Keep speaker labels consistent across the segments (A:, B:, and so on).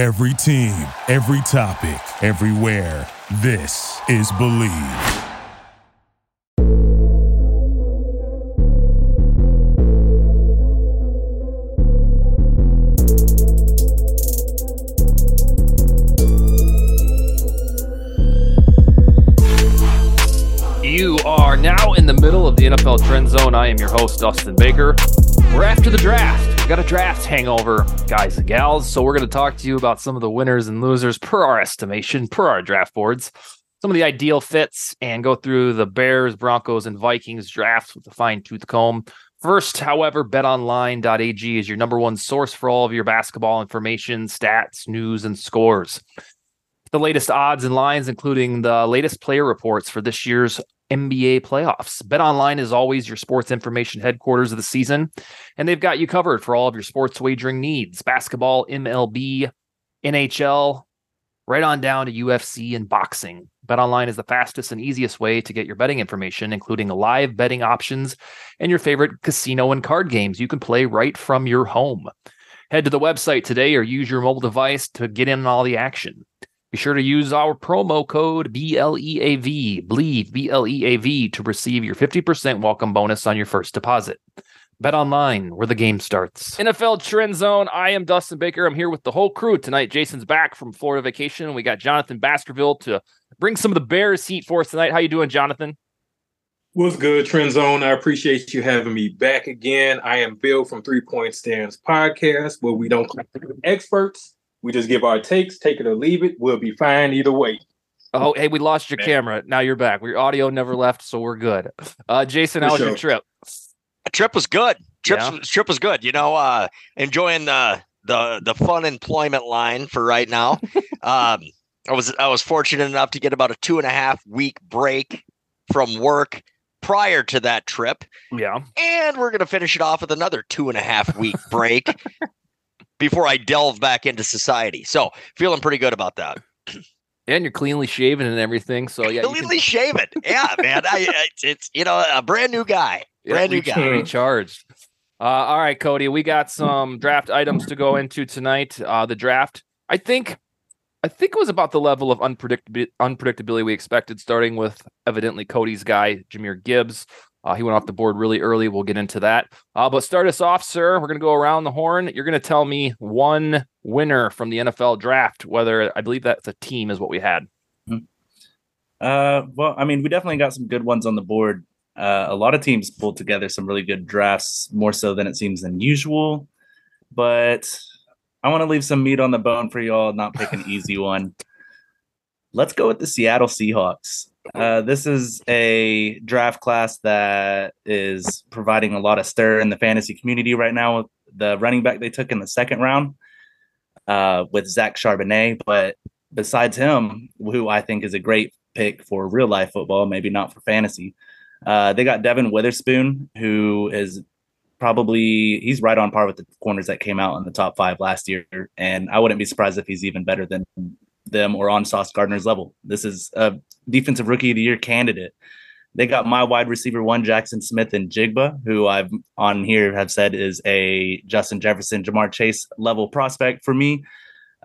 A: Every team, every topic, everywhere. This is Believe.
B: You are now in the middle of the NFL Trend Zone. I am your host, Dustin Baker. We're after the draft. Got a draft hangover, guys and gals. So we're going to talk to you about some of the winners and losers per our estimation, per our draft boards, some of the ideal fits, and go through the Bears, Broncos, and Vikings drafts with a fine tooth comb. First, however, betonline.ag is your number one source for all of your basketball information, stats, news, and scores. The latest odds and lines, including the latest player reports for this year's NBA playoffs. BetOnline is always your sports information headquarters of the season, and they've got you covered for all of your sports wagering needs basketball, MLB, NHL, right on down to UFC and boxing. BetOnline is the fastest and easiest way to get your betting information, including live betting options and your favorite casino and card games you can play right from your home. Head to the website today or use your mobile device to get in on all the action. Be sure to use our promo code BLEAV, Believe, B-L-E-A-V, to receive your 50% welcome bonus on your first deposit. Bet online, where the game starts. NFL Trend Zone. I am Dustin Baker. I'm here with the whole crew tonight. Jason's back from Florida vacation. We got Jonathan Baskerville to bring some of the Bears heat for us tonight. How you doing, Jonathan?
C: What's good, Trend Zone? I appreciate you having me back again. I am Bill from Three Point Stands Podcast, where we don't experts we just give our takes, take it or leave it. We'll be fine either way.
B: Oh, hey, we lost your Man. camera. Now you're back. Your audio never left, so we're good. Uh, Jason, For how was sure. your trip?
D: A trip was good. Trip yeah. trip was good. You know, uh, enjoying the the the fun employment line for right now. um, I was I was fortunate enough to get about a two and a half week break from work prior to that trip.
B: Yeah.
D: And we're gonna finish it off with another two and a half week break before I delve back into society. So feeling pretty good about that.
B: And you're cleanly shaven and everything. So yeah,
D: cleanly can... shaven. Yeah, man. I, it's, it's you know a brand new guy. Brand yeah, new guy.
B: Recharged. Uh, all right, Cody. We got some draft items to go into tonight. Uh, the draft. I think. I think it was about the level of unpredictability, we expected, starting with evidently Cody's guy, Jahmyr Gibbs. Uh, he went off the board really early. We'll get into that. Uh, but start us off, sir. We're going to go around the horn. You're going to tell me one winner from the NFL draft, whether I believe that's a team is what we had.
E: Mm-hmm. Uh, well, I mean, we definitely got some good ones on the board. Uh, a lot of teams pulled together some really good drafts, more so than it seems than usual. But I want to leave some meat on the bone for y'all, not pick an easy one. Let's go with the Seattle Seahawks. Uh, this is a draft class that is providing a lot of stir in the fantasy community right now. With the running back they took in the second round uh, with Zach Charbonnet, but besides him, who I think is a great pick for real life football, maybe not for fantasy, uh, they got Devon Witherspoon, who is probably he's right on par with the corners that came out in the top five last year, and I wouldn't be surprised if he's even better than them or on Sauce Gardner's level. This is a defensive rookie of the year candidate. They got my wide receiver one, Jaxon Smith-Njigba, who I've on here have said is a Justin Jefferson, Ja'Marr Chase level prospect for me.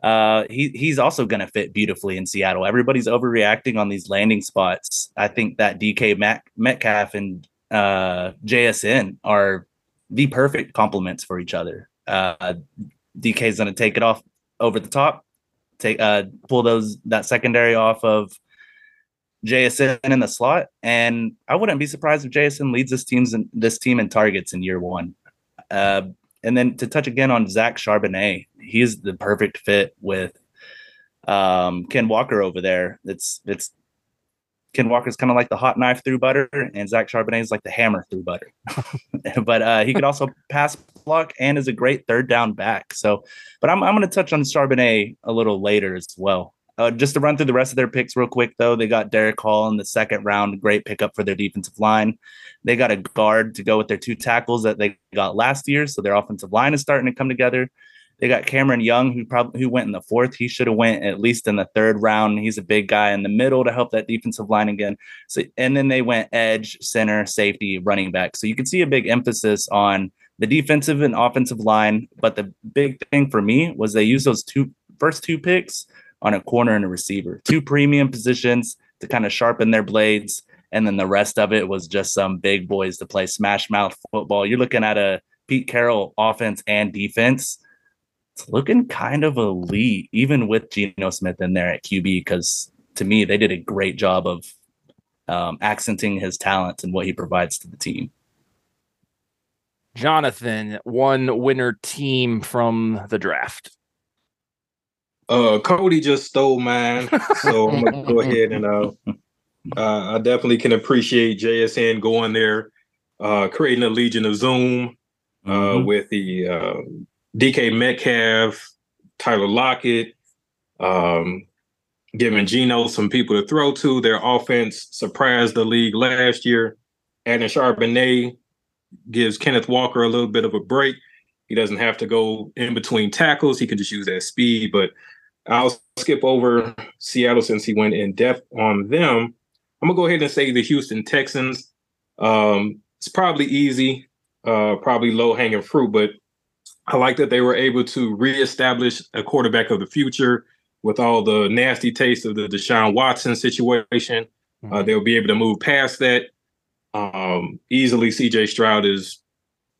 E: Uh, he he's also going to fit beautifully in Seattle. Everybody's overreacting on these landing spots. I think that DK Mac, Metcalf and uh, JSN are the perfect complements for each other. Uh, DK is going to take it off over the top take uh pull those that secondary off of JSN in the slot, and I wouldn't be surprised if JSN leads this team's in, this team in targets in year one. Uh, and then to touch again on Zach Charbonnet, he's the perfect fit with um, Ken Walker over there. It's it's Ken Walker's kind of like the hot knife through butter, and Zach Charbonnet is like the hammer through butter. but uh, he could also pass block and is a great third down back. So, but I'm, I'm going to touch on Charbonnet a little later as well. Uh, just to run through the rest of their picks real quick, though, they got Derick Hall in the second round, great pickup for their defensive line. They got a guard to go with their two tackles that they got last year, so their offensive line is starting to come together. They got Cameron Young, who probably who went in the fourth. He should have went at least in the third round. He's a big guy in the middle to help that defensive line again. So and then they went edge, center, safety, running back. So you can see a big emphasis on the defensive and offensive line. But the big thing for me was they used those two first two picks on a corner and a receiver, two premium positions to kind of sharpen their blades. And then the rest of it was just some big boys to play smash mouth football. You're looking at a Pete Carroll offense and defense. It's looking kind of elite, even with Geno Smith in there at QB, because to me, they did a great job of um, accenting his talents and what he provides to the team.
B: Jonathan, one winner team from the draft.
C: Uh, Cody just stole mine, so I'm gonna go ahead and uh, uh, I definitely can appreciate JSN going there, uh, creating a Legion of Zoom uh, mm-hmm. with the uh, DK Metcalf, Tyler Lockett, um, giving Geno some people to throw to. Their offense surprised the league last year. Adding Charbonnet gives Kenneth Walker a little bit of a break. He doesn't have to go in between tackles. He can just use that speed. But I'll skip over Seattle since he went in depth on them. I'm gonna go ahead and say the Houston Texans. Um, it's probably easy, uh, probably low hanging fruit, but I like that they were able to reestablish a quarterback of the future with all the nasty taste of the Deshaun Watson situation. Uh, mm-hmm. Uh, they'll be able to move past that. Um, easily, CJ Stroud is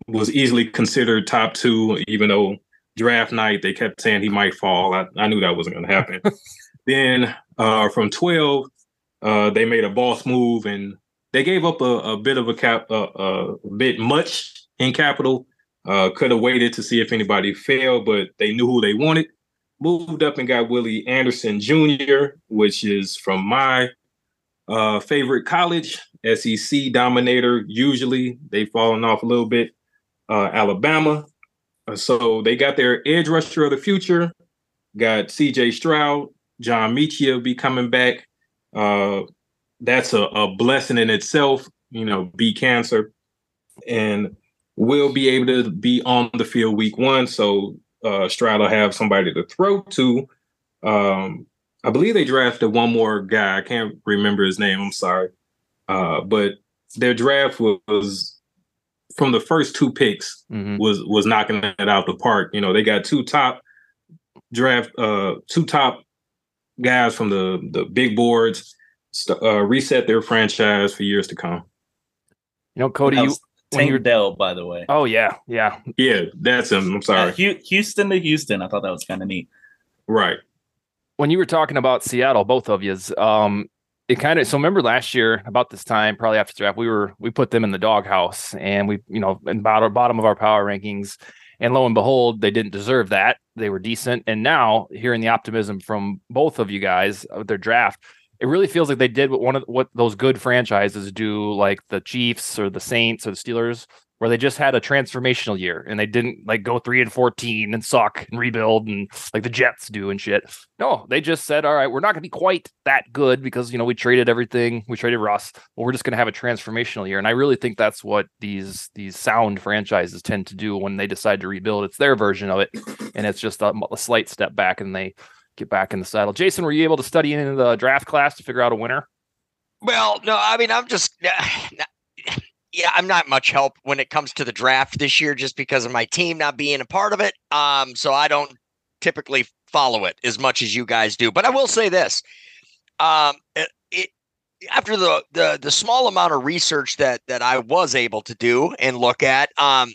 C: was easily considered top two, even though draft night they kept saying he might fall. I, I knew that wasn't going to happen. then uh, from 12, uh, they made a boss move and they gave up a, a bit of a cap, uh, a bit much in capital. Uh, could have waited to see if anybody failed, but they knew who they wanted. Moved up and got Willie Anderson Jr., which is from my uh, favorite college, SEC dominator. Usually they've fallen off a little bit. Uh, Alabama. Uh, so they got their edge rusher of the future. Got CJ Stroud, John Metchie be coming back. Uh, that's a, a blessing in itself. You know, beat cancer, and will be able to be on the field week one. So uh, Stroud will have somebody to throw to. Um, I believe they drafted one more guy. I can't remember his name. I'm sorry. Uh, but their draft was from the first two picks mm-hmm. was was knocking it out the park. You know, they got two top draft, uh, two top guys from the the big boards, uh, reset their franchise for years to come.
B: You know, Cody, you
E: Tank Dell, by the way.
B: Oh yeah, yeah,
C: yeah. That's him. I'm sorry.
E: Uh, Houston to Houston. I thought that was kind of neat.
C: Right
B: when you were talking about Seattle, both of you, um, it kind of so remember last year about this time, probably after draft, we were we put them in the doghouse and we, you know, in bottom bottom of our power rankings. And lo and behold, they didn't deserve that. They were decent. And now hearing the optimism from both of you guys with their draft, it really feels like they did what one of what those good franchises do, like the Chiefs or the Saints or the Steelers, where they just had a transformational year and they didn't like go three and 14 and suck and rebuild and like the Jets do and shit. No, they just said, all right, we're not going to be quite that good because, you know, we traded everything. We traded Russ, but we're just going to have a transformational year. And I really think that's what these, these sound franchises tend to do when they decide to rebuild. It's their version of it. And it's just a, a slight step back and they get back in the saddle. Jason, were you able to study in the draft class to figure out a winner?
D: Well, no, I mean, I'm just yeah, I'm not much help when it comes to the draft this year just because of my team not being a part of it. Um, so I don't typically follow it as much as you guys do. But I will say this. Um, it, it, after the, the the small amount of research that that I was able to do and look at, um,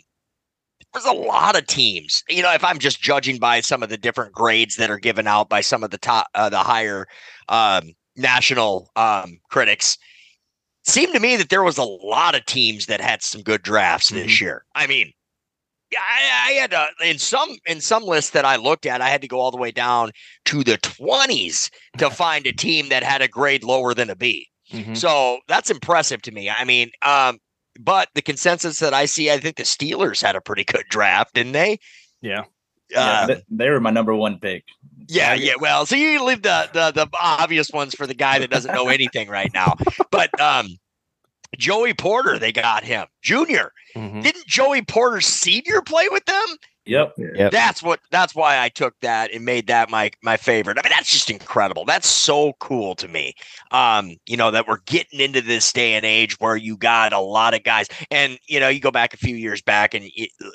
D: there's a lot of teams. You know, if I'm just judging by some of the different grades that are given out by some of the top, uh, the higher um, national um, critics, seemed to me that there was a lot of teams that had some good drafts this mm-hmm. year. I mean, I, I had to, in some in some lists that I looked at, I had to go all the way down to the twenties to find a team that had a grade lower than a B. Mm-hmm. So that's impressive to me. I mean, um, but the consensus that I see, I think the Steelers had a pretty good draft, didn't they?
B: Yeah.
E: Uh, yeah, they were my number one pick.
D: Yeah, yeah. Well, so you leave the, the the obvious ones for the guy that doesn't know anything right now. But um, Joey Porter, they got him. Junior. Mm-hmm. Didn't Joey Porter Senior play with them?
E: Yep.
D: yep. That's what that's why I took that and made that my my favorite. I mean, that's just incredible. That's so cool to me. Um, you know, that we're getting into this day and age where you got a lot of guys. And you know, you go back a few years back and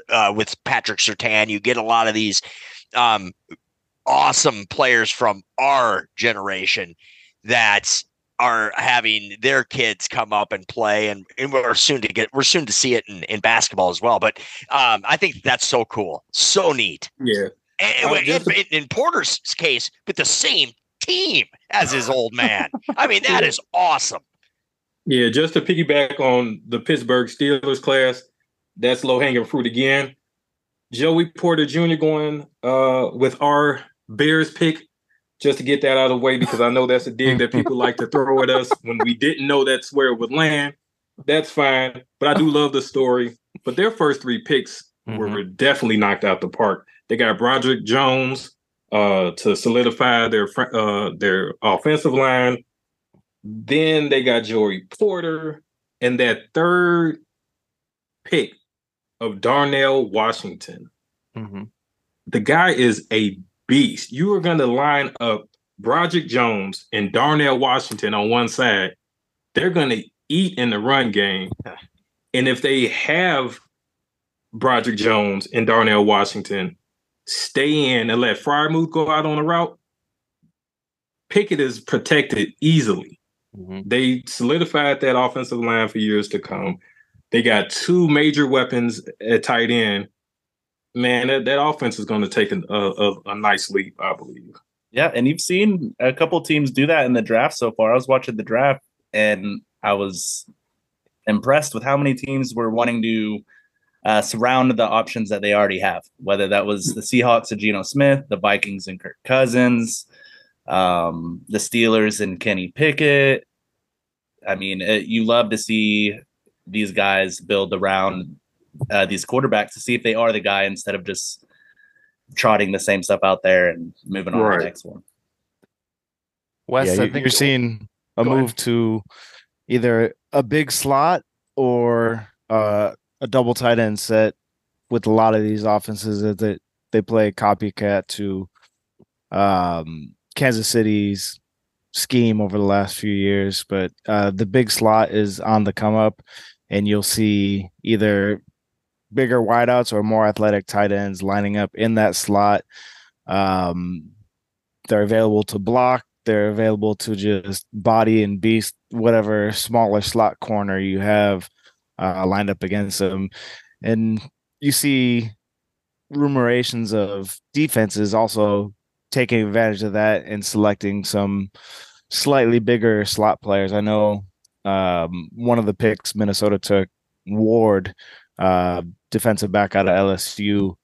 D: uh, with Patrick Surtain, you get a lot of these um awesome players from our generation that are having their kids come up and play and, and we're soon to get we're soon to see it in, in basketball as well. But um, i think that's so cool so neat.
C: Yeah.
D: And, uh, in, in, porter's case with the same team as his old man. I mean that is awesome.
C: Yeah just to piggyback on the pittsburgh steelers class that's low hanging fruit again. Joey porter jr going uh, with our bears pick just to get that out of the way because I know that's a dig that people like to throw at us when we didn't know that's where it would land. That's fine, but I do love the story. But their first three picks mm-hmm. were definitely knocked out the park. They got Broderick Jones uh, to solidify their uh, their offensive line. Then they got Joey Porter, and that third pick of Darnell Washington. Mm-hmm. The guy is a beast. You are going to line up Broderick Jones and Darnell Washington on one side. They're going to eat in the run game. And if they have Broderick Jones and Darnell Washington stay in and let Freiermuth go out on the route, Pickett is protected easily. Mm-hmm. They solidified that offensive line for years to come. They got two major weapons at tight end man, that, that offense is going to take a, a, a nice leap, I believe.
E: Yeah, and you've seen a couple teams do that in the draft so far. I was watching the draft and I was impressed with how many teams were wanting to uh, surround the options that they already have, whether that was the Seahawks and Geno Smith, the Vikings and Kirk Cousins, um, the Steelers and Kenny Pickett. I mean, it, you love to see these guys build around uh, these quarterbacks to see if they are the guy instead of just trotting the same stuff out there and moving on right. to the next one.
F: Wes, yeah, I think you're seeing a move ahead. to either a big slot or uh, a double tight end set with a lot of these offenses that they, they play copycat to um, Kansas City's scheme over the last few years. But uh, the big slot is on the come up, and you'll see either bigger wideouts or more athletic tight ends lining up in that slot. Um, they're available to block. They're available to just body and beast whatever smaller slot corner you have uh, lined up against them. And you see rumorations of defenses also taking advantage of that and selecting some slightly bigger slot players. I know um, one of the picks Minnesota took, Ward, uh, defensive back out of LSU.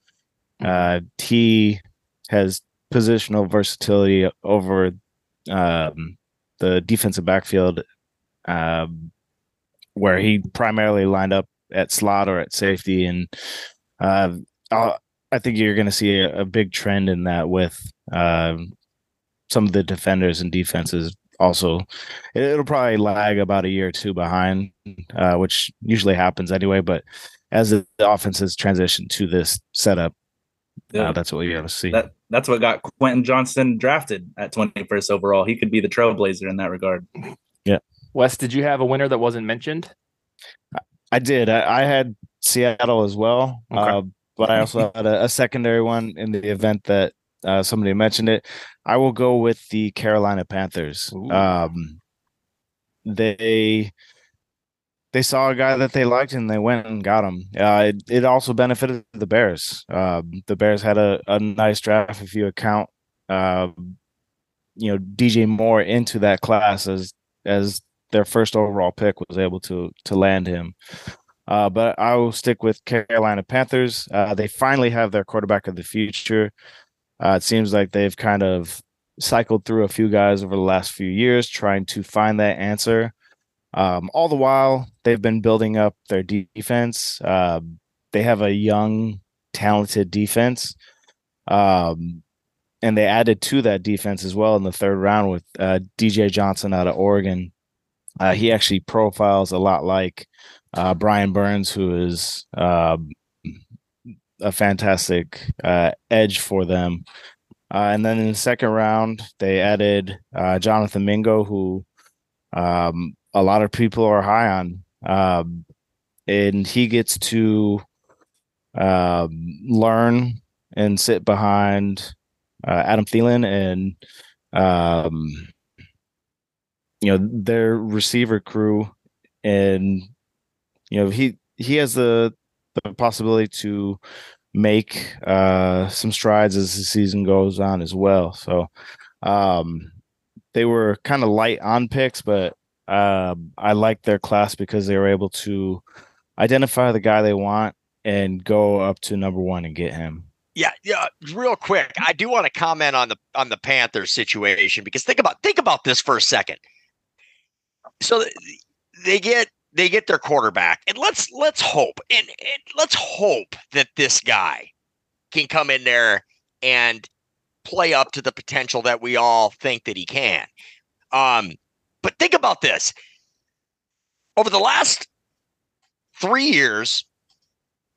F: Uh, he has positional versatility over um, the defensive backfield, um, where he primarily lined up at slot or at safety, and uh, I think you're going to see a, a, big trend in that with uh, some of the defenders and defenses. Also, it'll probably lag about a year or two behind, uh, which usually happens anyway. But as the offenses transition to this setup. Yeah, uh, that's what you're going to see.
E: That, that's what got Quentin Johnston drafted at 21st overall. He could be the trailblazer in that regard.
F: Yeah.
B: Wes, did you have a winner that wasn't mentioned?
F: I did. I, I had Seattle as well, okay. uh, but I also had a, a, secondary one in the event that uh, somebody mentioned it. I will go with the Carolina Panthers. Um, they they saw a guy that they liked and they went and got him. Uh, it, it also benefited the Bears. Uh, the Bears had a, a nice draft if you account, uh, you know, DJ Moore into that class as as their first overall pick was able to to land him. Uh, but I will stick with Carolina Panthers. Uh, they finally have their quarterback of the future. Uh, it seems like they've kind of cycled through a few guys over the last few years trying to find that answer. Um, all the while, they've been building up their defense. Uh, they have a young, talented defense. Um, and they added to that defense as well in the third round with uh, DJ Johnson out of Oregon. Uh, he actually profiles a lot like uh, Brian Burns, who is um, a fantastic uh, edge for them. Uh, and then in the second round, they added uh, Jonathan Mingo, who um, a lot of people are high on. Um, and he gets to um, learn and sit behind uh, Adam Thielen and um, you know their receiver crew, and you know he he has the the possibility to make uh, some strides as the season goes on as well. So um, they were kind of light on picks, but uh, I like their class because they were able to identify the guy they want and go up to number one and get him.
D: Yeah, yeah. Real quick, I do want to comment on the on the Panthers situation because think about think about this for a second. So they get they get their quarterback, and let's let's hope and, and let's hope that this guy can come in there and play up to the potential that we all think that he can. Um, but think about this: over the last three years,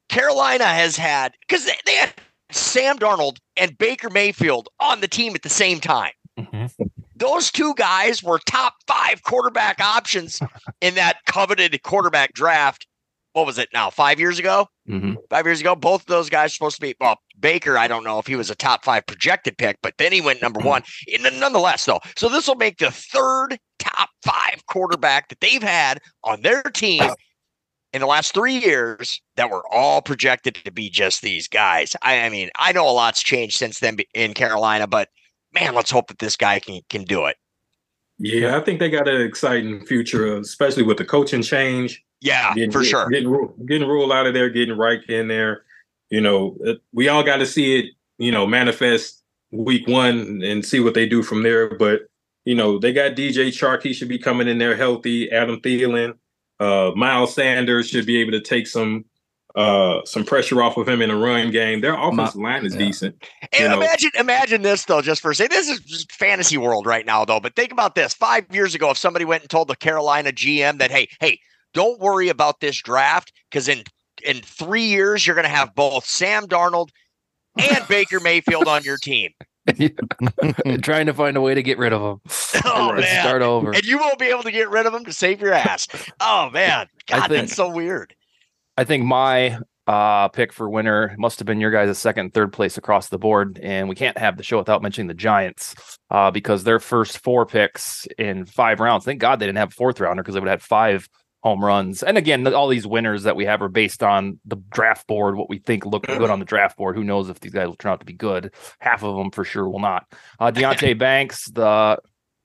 D: Carolina has had because they, they had Sam Darnold and Baker Mayfield on the team at the same time. Mm-hmm. Those two guys were top five quarterback options in that coveted quarterback draft. What was it now? Five years ago? Mm-hmm. Five years ago. Both of those guys supposed to be, well, Baker, I don't know if he was a top five projected pick, but then he went number mm-hmm. one. Nonetheless, though. So this will make the third top five quarterback that they've had on their team in the last three years that were all projected to be just these guys. I, I, mean, I know a lot's changed since then in Carolina, but man, let's hope that this guy can can do it.
C: Yeah, I think they got an exciting future, especially with the coaching change.
D: Yeah, getting, for sure.
C: Getting getting Rhule out of there, getting Reich in there. You know, we all got to see it. You know, manifest week one and see what they do from there. But you know, they got DJ Chark. He should be coming in there healthy. Adam Thielen. Uh, Miles Sanders should be able to take some uh, some pressure off of him in a run game. Their offensive line is yeah. decent.
D: And imagine, know. imagine this though, just for a second. This is just fantasy world right now, though. But think about this: five years ago, if somebody went and told the Carolina GM that, "Hey, hey, don't worry about this draft because in in three years you're going to have both Sam Darnold and Baker Mayfield on your team."
B: trying to find a way to get rid of them. Oh man, start over,
D: and you won't be able to get rid of them to save your ass. Oh man, God, think, that's so weird.
B: I think my uh, pick for winner must have been your guys' second, third place across the board, and we can't have the show without mentioning the Giants uh, because their first four picks in five rounds. Thank God they didn't have a fourth rounder because they would have had five home runs. And again, all these winners that we have are based on the draft board, what we think look good on the draft board. Who knows if these guys will turn out to be good? Half of them for sure will not. Uh, Deonte Banks, the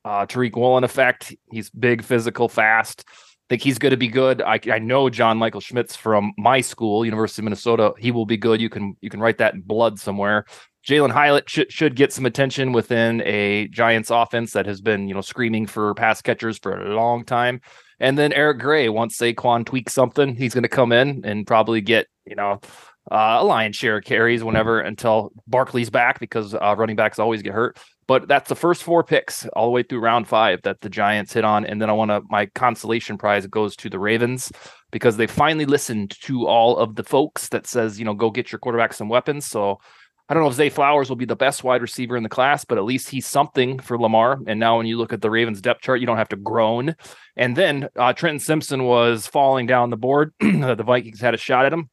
B: uh, Tariq Woolen effect. He's big, physical, fast. Think he's going to be good. I, I know John Michael Schmitz from my school, University of Minnesota. He will be good. You can you can write that in blood somewhere. Jalin Hyatt should, should get some attention within a Giants offense that has been, you know, screaming for pass catchers for a long time. And then Eric Gray, once Saquon tweaks something, he's going to come in and probably get, you know, uh, a lion's share of carries whenever until Barkley's back because uh, running backs always get hurt. But that's the first four picks all the way through round five that the Giants hit on. And then I want to, my consolation prize goes to the Ravens because they finally listened to all of the folks that says, you know, go get your quarterback some weapons. So I don't know if Zay Flowers will be the best wide receiver in the class, but at least he's something for Lamar. And now when you look at the Ravens depth chart, you don't have to groan. And then uh, Trenton Simpson was falling down the board. the Vikings had a shot at him.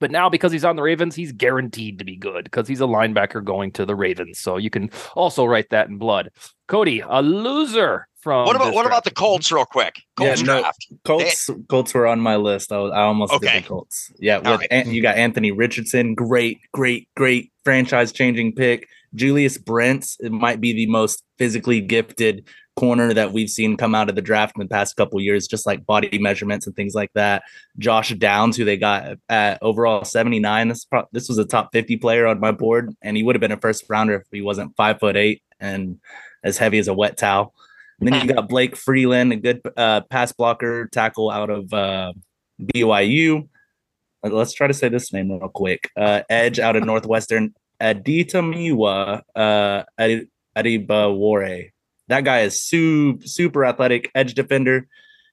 B: But now because he's on the Ravens, he's guaranteed to be good because he's a linebacker going to the Ravens. So you can also write that in blood. Cody, a loser from
D: what about what draft. about the Colts real quick? Colts yeah, draft.
E: Colts they, Colts were on my list. I, was, I almost okay. did the Colts. Yeah, with right. you got Anthony Richardson, great, great, great franchise changing pick. Julius Brents it might be the most physically gifted corner that we've seen come out of the draft in the past couple years, just like body measurements and things like that. Josh Downs, who they got at overall 79. This pro- this was a top 50 player on my board, and he would have been a first rounder if he wasn't five foot eight and as heavy as a wet towel. And then you got Blake Freeland, a good uh, pass blocker tackle out of uh, BYU. Let's try to say this name real quick. Uh, Edge out of Northwestern, Adetomiwa uh, Adebawore. That guy is super, super athletic edge defender.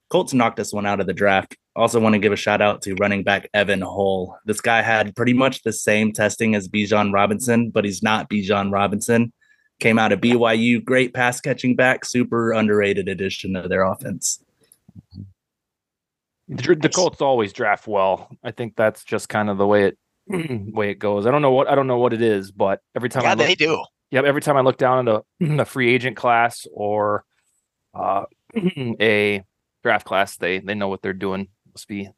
E: Colts knocked this one out of the draft. Also, want to give a shout out to running back Evan Hull. This guy had pretty much the same testing as Bijan Robinson, but he's not Bijan Robinson. Came out of BYU, great pass catching back, super underrated addition to their offense.
B: The, the Colts always draft well. I think that's just kind of the way it way it goes. I don't know what I don't know what it is, but every time
D: yeah,
B: look,
D: they do.
B: Yep. Every time I look down into a free agent class or uh, a draft class, they they know what they're doing. Must be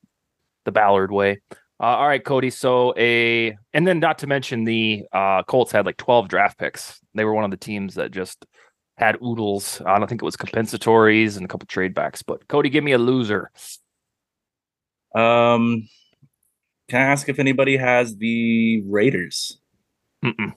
B: the Ballard way. Uh, all right, Cody. So a and then not to mention the uh, Colts had like 12 draft picks. They were one of the teams that just had oodles. I don't think it was compensatories and a couple trade backs. But Cody, give me a loser.
E: Um, can I ask if anybody has the Raiders?
B: Mm-mm.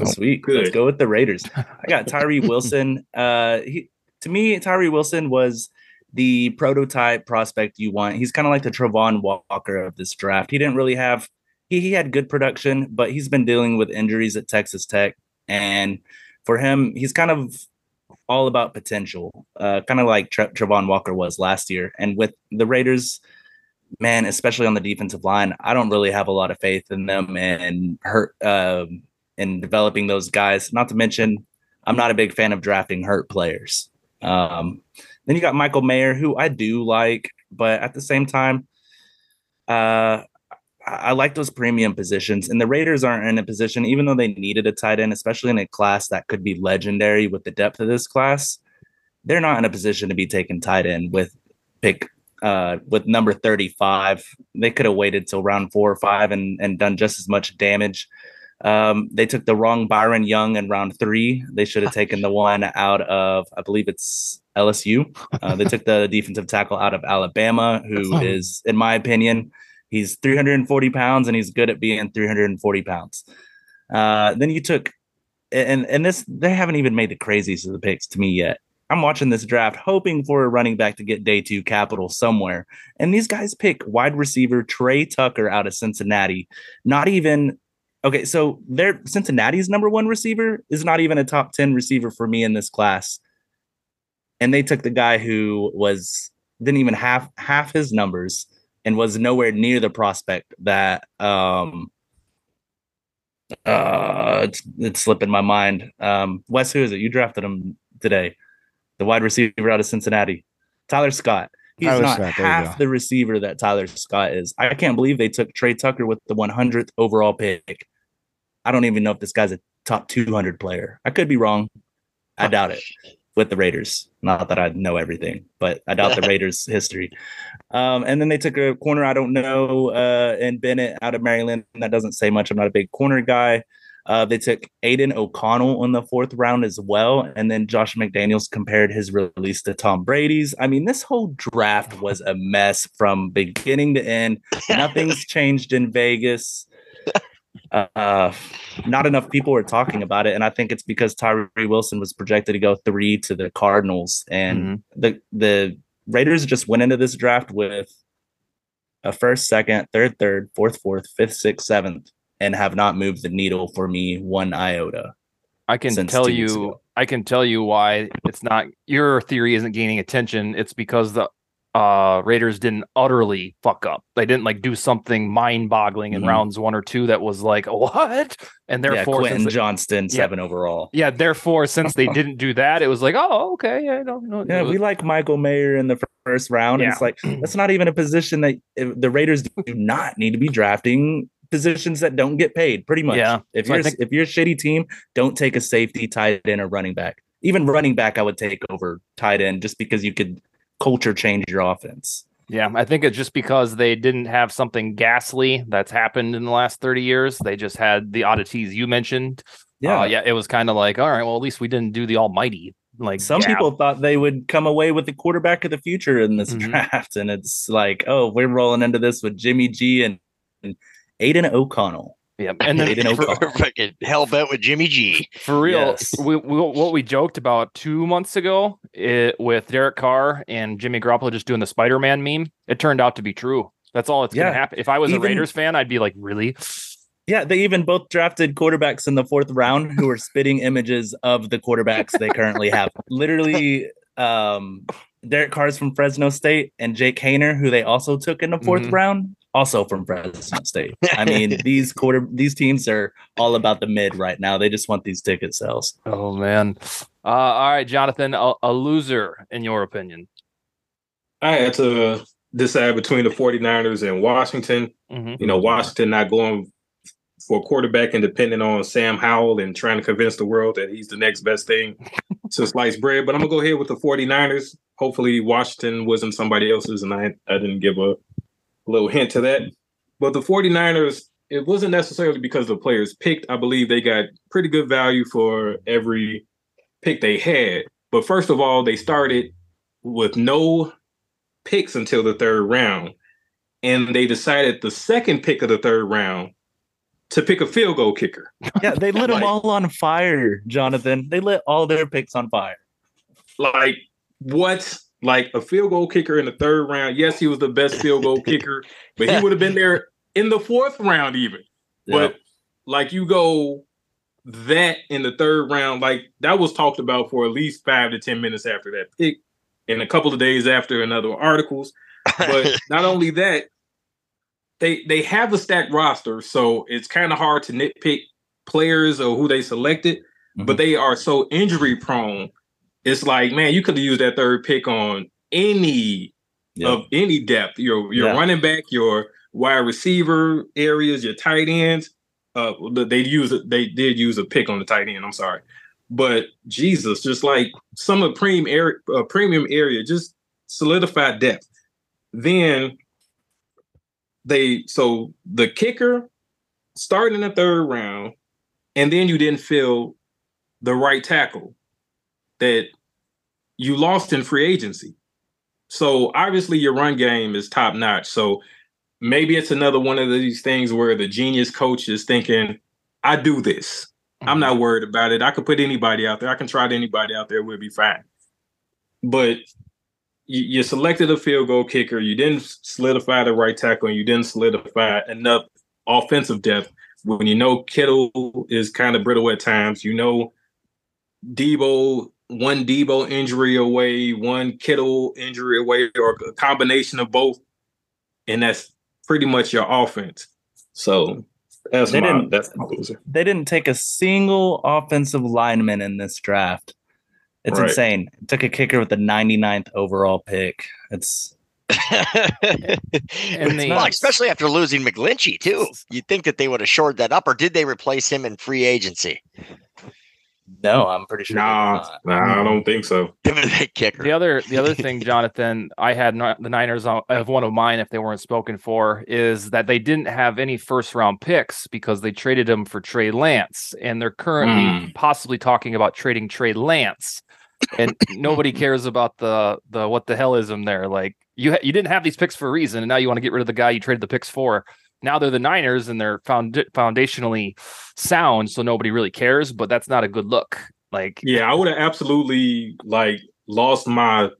E: Oh, sweet. Good. Let's go with the Raiders. I got Tyree Wilson. Uh, he to me, Tyree Wilson was the prototype prospect you want. He's kind of like the Travon Walker of this draft. He didn't really have he, he had good production, but he's been dealing with injuries at Texas Tech. And for him, he's kind of all about potential, uh, kind of like Tra- Travon Walker was last year. And with the Raiders, man, especially on the defensive line, I don't really have a lot of faith in them and hurt uh, in developing those guys. Not to mention, I'm not a big fan of drafting hurt players. Um, then you got Michael Mayer, who I do like, but at the same time, uh, I like those premium positions, and the Raiders aren't in a position, even though they needed a tight end, especially in a class that could be legendary with the depth of this class. They're not in a position to be taking tight end with pick uh, with number 35. They could have waited till round four or five and, and done just as much damage. Um, they took the wrong Byron Young in round three. They should have taken the one out of, I believe it's LSU. Uh, they took the defensive tackle out of Alabama, who is, in my opinion, he's 340 pounds and he's good at being 340 pounds. Uh, then you took, and and this they haven't even made the craziest of the picks to me yet. I'm watching this draft hoping for a running back to get day two capital somewhere. And these guys pick wide receiver Tre Tucker out of Cincinnati. Not even okay, so their Cincinnati's number one receiver is not even a top 10 receiver for me in this class. And they took the guy who was didn't even have half his numbers and was nowhere near the prospect that um uh it's, it's slipping my mind. Um Wes, who is it? You drafted him today. The wide receiver out of Cincinnati. Tyler Scott. He's Tyler not Scott, half the receiver that Tyler Scott is. I can't believe they took Tre Tucker with the 100th overall pick. I don't even know if this guy's a top 200 player. I could be wrong. I doubt it with the Raiders. Not that I know everything, but I doubt the Raiders' history. Um, and then they took a corner I don't know, uh, and Bennett out of Maryland. That doesn't say much. I'm not a big corner guy. Uh, they took Aidan O'Connell in the fourth round as well. And then Josh McDaniels compared his release to Tom Brady's. I mean, this whole draft was a mess from beginning to end. Nothing's changed in Vegas uh, not enough people were talking about it, and I think it's because Tyree Wilson was projected to go three to the Cardinals, and mm-hmm. the the Raiders just went into this draft with a first, second, third, third, fourth, fourth, fifth, sixth, seventh, and have not moved the needle for me one iota.
B: I can tell you, I can tell you why it's not. Your theory isn't gaining attention. It's because the uh Raiders didn't utterly fuck up. They didn't like do something mind-boggling in mm-hmm. rounds one or two that was like what, and therefore
E: yeah, Quentin Johnston seven overall.
B: Yeah, therefore since they didn't do that, it was like oh okay, yeah, no, no,
E: yeah, we like Michael Mayer in the first round. Yeah. it's like that's not even a position that the Raiders do not need to be drafting positions that don't get paid. Pretty much,
B: yeah.
E: If so you're think- if you're a shitty team, don't take a safety, tight end, or running back. Even running back, I would take over tight end just because you could culture change your offense.
B: Yeah, I think it's just because they didn't have something ghastly that's happened in the last 30 years. They just had the oddities you mentioned. Yeah. Uh, yeah, it was kind of like, all right, well, at least we didn't do the almighty. Like
E: some people thought they would come away with the quarterback of the future in this mm-hmm. draft. And it's like, oh, we're rolling into this with Jimmy G and, and Aidan O'Connell.
B: Yeah, and then
D: for, fucking hell bent with Jimmy G.
B: For real, yes. we, we, what we joked about two months ago it, with Derek Carr and Jimmy Garoppolo just doing the Spider Man meme, it turned out to be true. That's all it's yeah. gonna happen. If I was even, a Raiders fan, I'd be like, really?
E: Yeah, they even both drafted quarterbacks in the fourth round who are spitting images of the quarterbacks they currently have. Literally, um, Derek Carr's from Fresno State and Jake Haener, who they also took in the 4th mm-hmm. round, also from Fresno State. I mean, these quarter these teams are all about the mid right now. They just want these ticket sales.
B: Oh man. Uh, all right, Jonathan, a, a, loser in your opinion.
C: I had to decide between the 49ers and Washington. Mm-hmm. You know, Washington not going for quarterback and depending on Sam Howell and trying to convince the world that he's the next best thing to slice bread. But I'm gonna go ahead with the 49ers. Hopefully Washington wasn't somebody else's, and I I didn't give a little hint to that. But the 49ers, it wasn't necessarily because the players picked. I believe they got pretty good value for every pick they had. But first of all, they started with no picks until the third round. And they decided the second pick of the third round to pick a field goal kicker.
E: Yeah, they lit like, them all on fire, Jonathan. They lit all their picks on fire.
C: Like what? Like a field goal kicker in the third round. Yes, he was the best field goal kicker, but he would have been there in the fourth round even. But like you go that in the third round, like that was talked about for at least five to ten minutes after that pick, and a couple of days after in other articles. But not only that, they they have a stacked roster, so it's kind of hard to nitpick players or who they selected, mm-hmm. but they are so injury prone. It's like, man, you could have used that third pick on any yeah. of any depth. Your your yeah. running back, your wide receiver areas, your tight ends. Uh, they use they did use a pick on the tight end. I'm sorry, but Jesus, just like some of premium area, uh, premium area, just solidified depth. Then they so the kicker started in the third round, and then you didn't fill the right tackle that you lost in free agency. So obviously your run game is top notch. So maybe it's another one of these things where the genius coach is thinking, I do this. Mm-hmm. I'm not worried about it. I could put anybody out there. I can try to anybody out there. We'll be fine. But you, you selected a field goal kicker. You didn't solidify the right tackle, and you didn't solidify enough offensive depth. When you know Kittle is kind of brittle at times, you know Deebo one Deebo injury away, one Kittle injury away, or a combination of both, and that's pretty much your offense. So that's they my didn't, that's my loser.
E: They didn't take a single offensive lineman in this draft. It's right. insane. It took a kicker with the 99th overall pick. It's
D: and they, well, especially after losing McGlinchey too. You'd think that they would have shored that up, or did they replace him in free agency?
E: No, I'm pretty sure.
C: Nah, nah, I don't think so.
B: Give it that kicker. The other, the other thing, Jonathan, I had not, the Niners of one of mine if they weren't spoken for is that they didn't have any first round picks because they traded them for Trey Lance, and they're currently mm. possibly talking about trading Trey Lance, and nobody cares about the the what the hell is him there. Like you, ha- you didn't have these picks for a reason, and now you want to get rid of the guy you traded the picks for now they're the Niners and they're found foundationally sound, so nobody really cares. But that's not a good look. Like,
C: yeah, I would have absolutely like lost my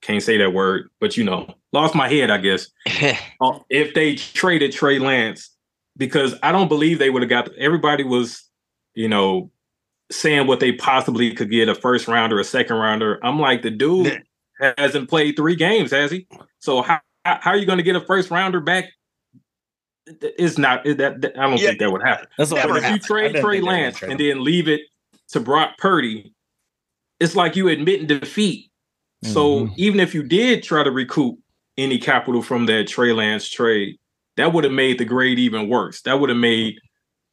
C: can't say that word, but you know, lost my head, I guess. uh, if they traded Trey Lance, because I don't believe they would have got everybody was, you know, saying what they possibly could get a first rounder, a second rounder. I'm like, the dude hasn't played three games, has he? So how how are you going to get a first rounder back it's not that, that I don't yeah, think that would happen. That's what if you trade Trey Lance and then leave it to Brock Purdy, it's like you admitting defeat. Mm-hmm. So even if you did try to recoup any capital from that Trey Lance trade, that would have made the grade even worse. That would have made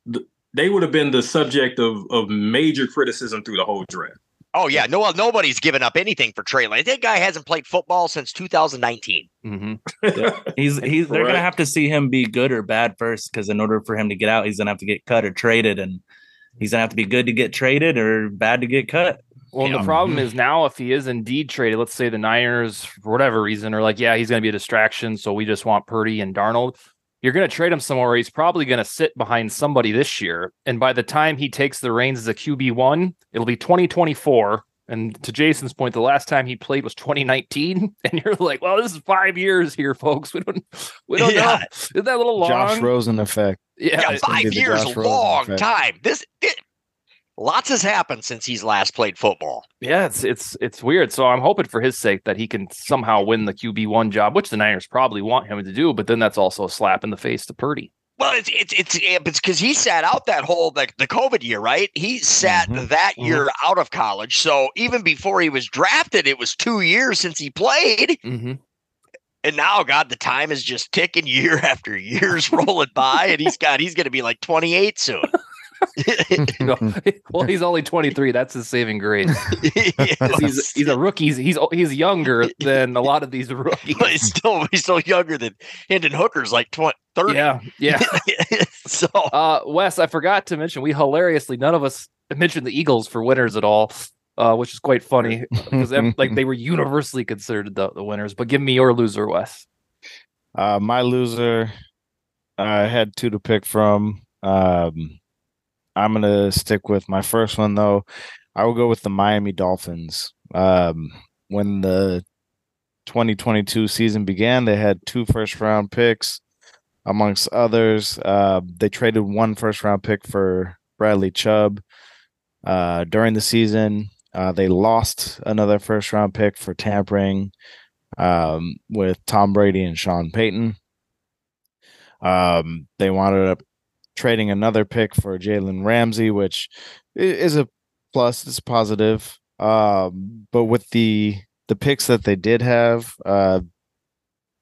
C: the, they would have been the subject of of major criticism through the whole draft.
D: Oh yeah, no, nobody's given up anything for Trey Lance. That guy hasn't played football since 2019.
E: Mm-hmm. Yeah. he's he's they're right. gonna have to see him be good or bad first, because in order for him to get out, he's gonna have to get cut or traded, and he's gonna have to be good to get traded or bad to get cut.
B: Well, yeah. the problem is now if he is indeed traded, let's say the Niners, for whatever reason, are like, yeah, he's going to be a distraction, so we just want Purdy and Darnold you're going to trade him somewhere where he's probably going to sit behind somebody this year. And by the time he takes the reins as a QB1, it'll be 2024. And to Jason's point, the last time he played was 2019. And you're like, well, this is five years here, folks. We don't we don't yeah. know. Is that a little long?
F: Josh Rosen effect.
D: Yeah, yeah five years, long time. This it, lots has happened since he's last played football.
B: Yeah, it's it's it's weird. So I'm hoping for his sake that he can somehow win the QB one job, which the Niners probably want him to do. But then that's also a slap in the face to Purdy.
D: Well, it's it's it's it's because he sat out that whole like the COVID year, right? He sat mm-hmm. that mm-hmm. year out of college. So even before he was drafted, it was two years since he played. Mm-hmm. and now, God, the time is just ticking year after year's rolling by, and he's got he's going to be like 28 soon.
B: well, he's only 23. That's his saving grace. he's he's a rookie. He's, he's he's younger than a lot of these rookies.
D: But he's still he's still younger than Hendon Hooker's like 20, 30.
B: Yeah, yeah.
D: so,
B: uh, Wes, I forgot to mention we hilariously none of us mentioned the Eagles for winners at all. Uh, which is quite funny because like they were universally considered the, the winners. But give me your loser, Wes.
F: Uh, my loser, I had two to pick from. Um, I'm gonna stick with my first one though. I will go with the Miami Dolphins. Um, when the 2022 season began, they had two first round picks, amongst others. Uh, they traded one first round pick for Bradley Chubb. Uh, during the season, uh, they lost another first round pick for tampering um, with Tom Brady and Sean Payton. Um, they wanted up trading another pick for Jalen Ramsey, which is a plus. It's positive. Um, but with the the picks that they did have, uh,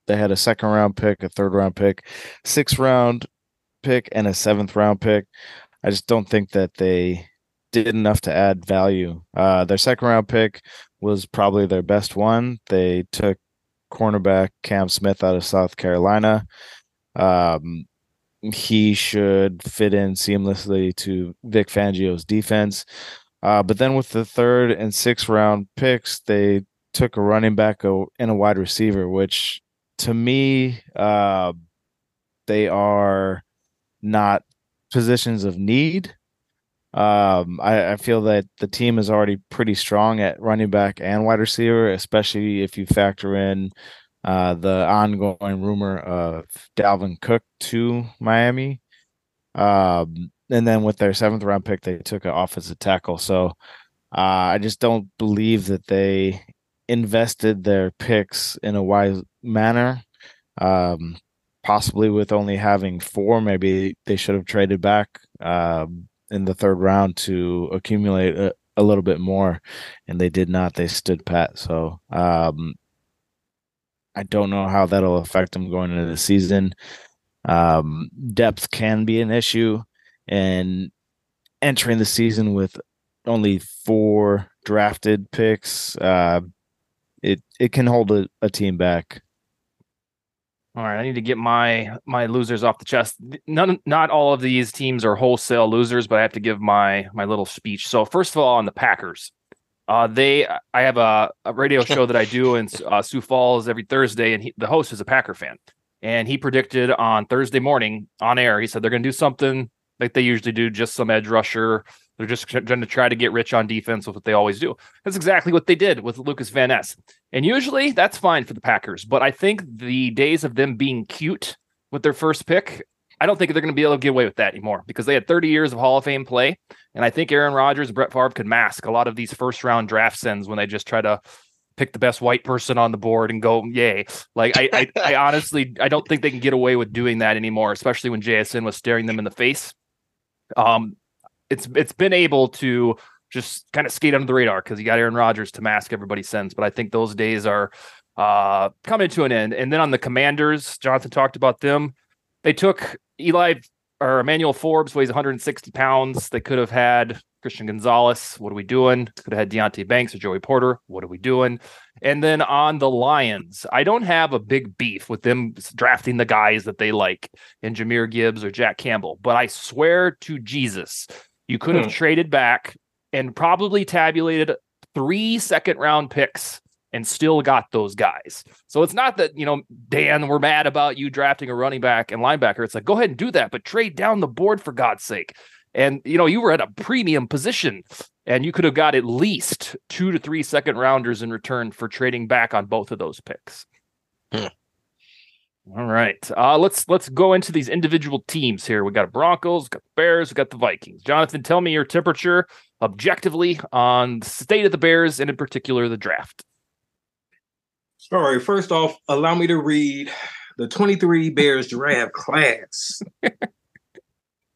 F: they had a second round pick, a third round pick, sixth round pick, and a seventh round pick. I just don't think that they did enough to add value. Uh, their second round pick was probably their best one. They took cornerback Cam Smith out of South Carolina. Um, he should fit in seamlessly to Vic Fangio's defense. Uh, but then with the third and sixth round picks, they took a running back and a wide receiver, which to me, uh, they are not positions of need. Um, I, I, feel that the team is already pretty strong at running back and wide receiver, especially if you factor in uh, the ongoing rumor of Dalvin Cook to Miami. Um, and then with their seventh round pick, they took an offensive tackle. So uh, I just don't believe that they invested their picks in a wise manner. Um, possibly with only having four, maybe they should have traded back um, in the third round to accumulate a, a, little bit more, and they did not. They stood pat. So um, I don't know how that'll affect them going into the season. Um, depth can be an issue, and entering the season with only four drafted picks, uh, it it can hold a, a team back.
B: All right, I need to get my my losers off the chest. None, not all of these teams are wholesale losers, but I have to give my my little speech. So first of all, on the Packers, uh, they, I have a, a radio show that I do in uh, Sioux Falls every Thursday, and he, the host is a Packer fan. And he predicted on Thursday morning on air, he said they're going to do something like they usually do, just some edge rusher. They're just going to try to get rich on defense with what they always do. That's exactly what they did with Lukas Van Ness. And usually that's fine for the Packers. But I think the days of them being cute with their first pick I don't think they're going to be able to get away with that anymore because they had 30 years of Hall of Fame play. And I think Aaron Rodgers, Brett Favre could mask a lot of these first round draft sends when they just try to pick the best white person on the board and go, yay. Like, I, I, I honestly, I don't think they can get away with doing that anymore, especially when JSN was staring them in the face. Um, it's it's been able to just kind of skate under the radar because you got Aaron Rodgers to mask everybody's sends. But I think those days are uh, coming to an end. And then on the Commanders, Jonathan talked about them. They took Eli or Emmanuel Forbes weighs 160 pounds. They could have had Christian Gonzalez. What are we doing? Could have had Deonte Banks or Joey Porter. What are we doing? And then on the Lions, I don't have a big beef with them drafting the guys that they like in Jahmyr Gibbs or Jack Campbell. But I swear to Jesus, you could have hmm. traded back and probably tabulated three second round picks and still got those guys. So it's not that, you know, Dan, we're mad about you drafting a running back and linebacker. It's like, go ahead and do that, but trade down the board for God's sake. And, you know, you were at a premium position and you could have got at least two to three second rounders in return for trading back on both of those picks. Hmm. All right. Uh, let's let's go into these individual teams here. We got Broncos, got the Bears, we got the Vikings. Jonathan, tell me your temperature objectively on the state of the Bears and in particular the draft.
C: All right. First off, allow me to read the 23 Bears draft class.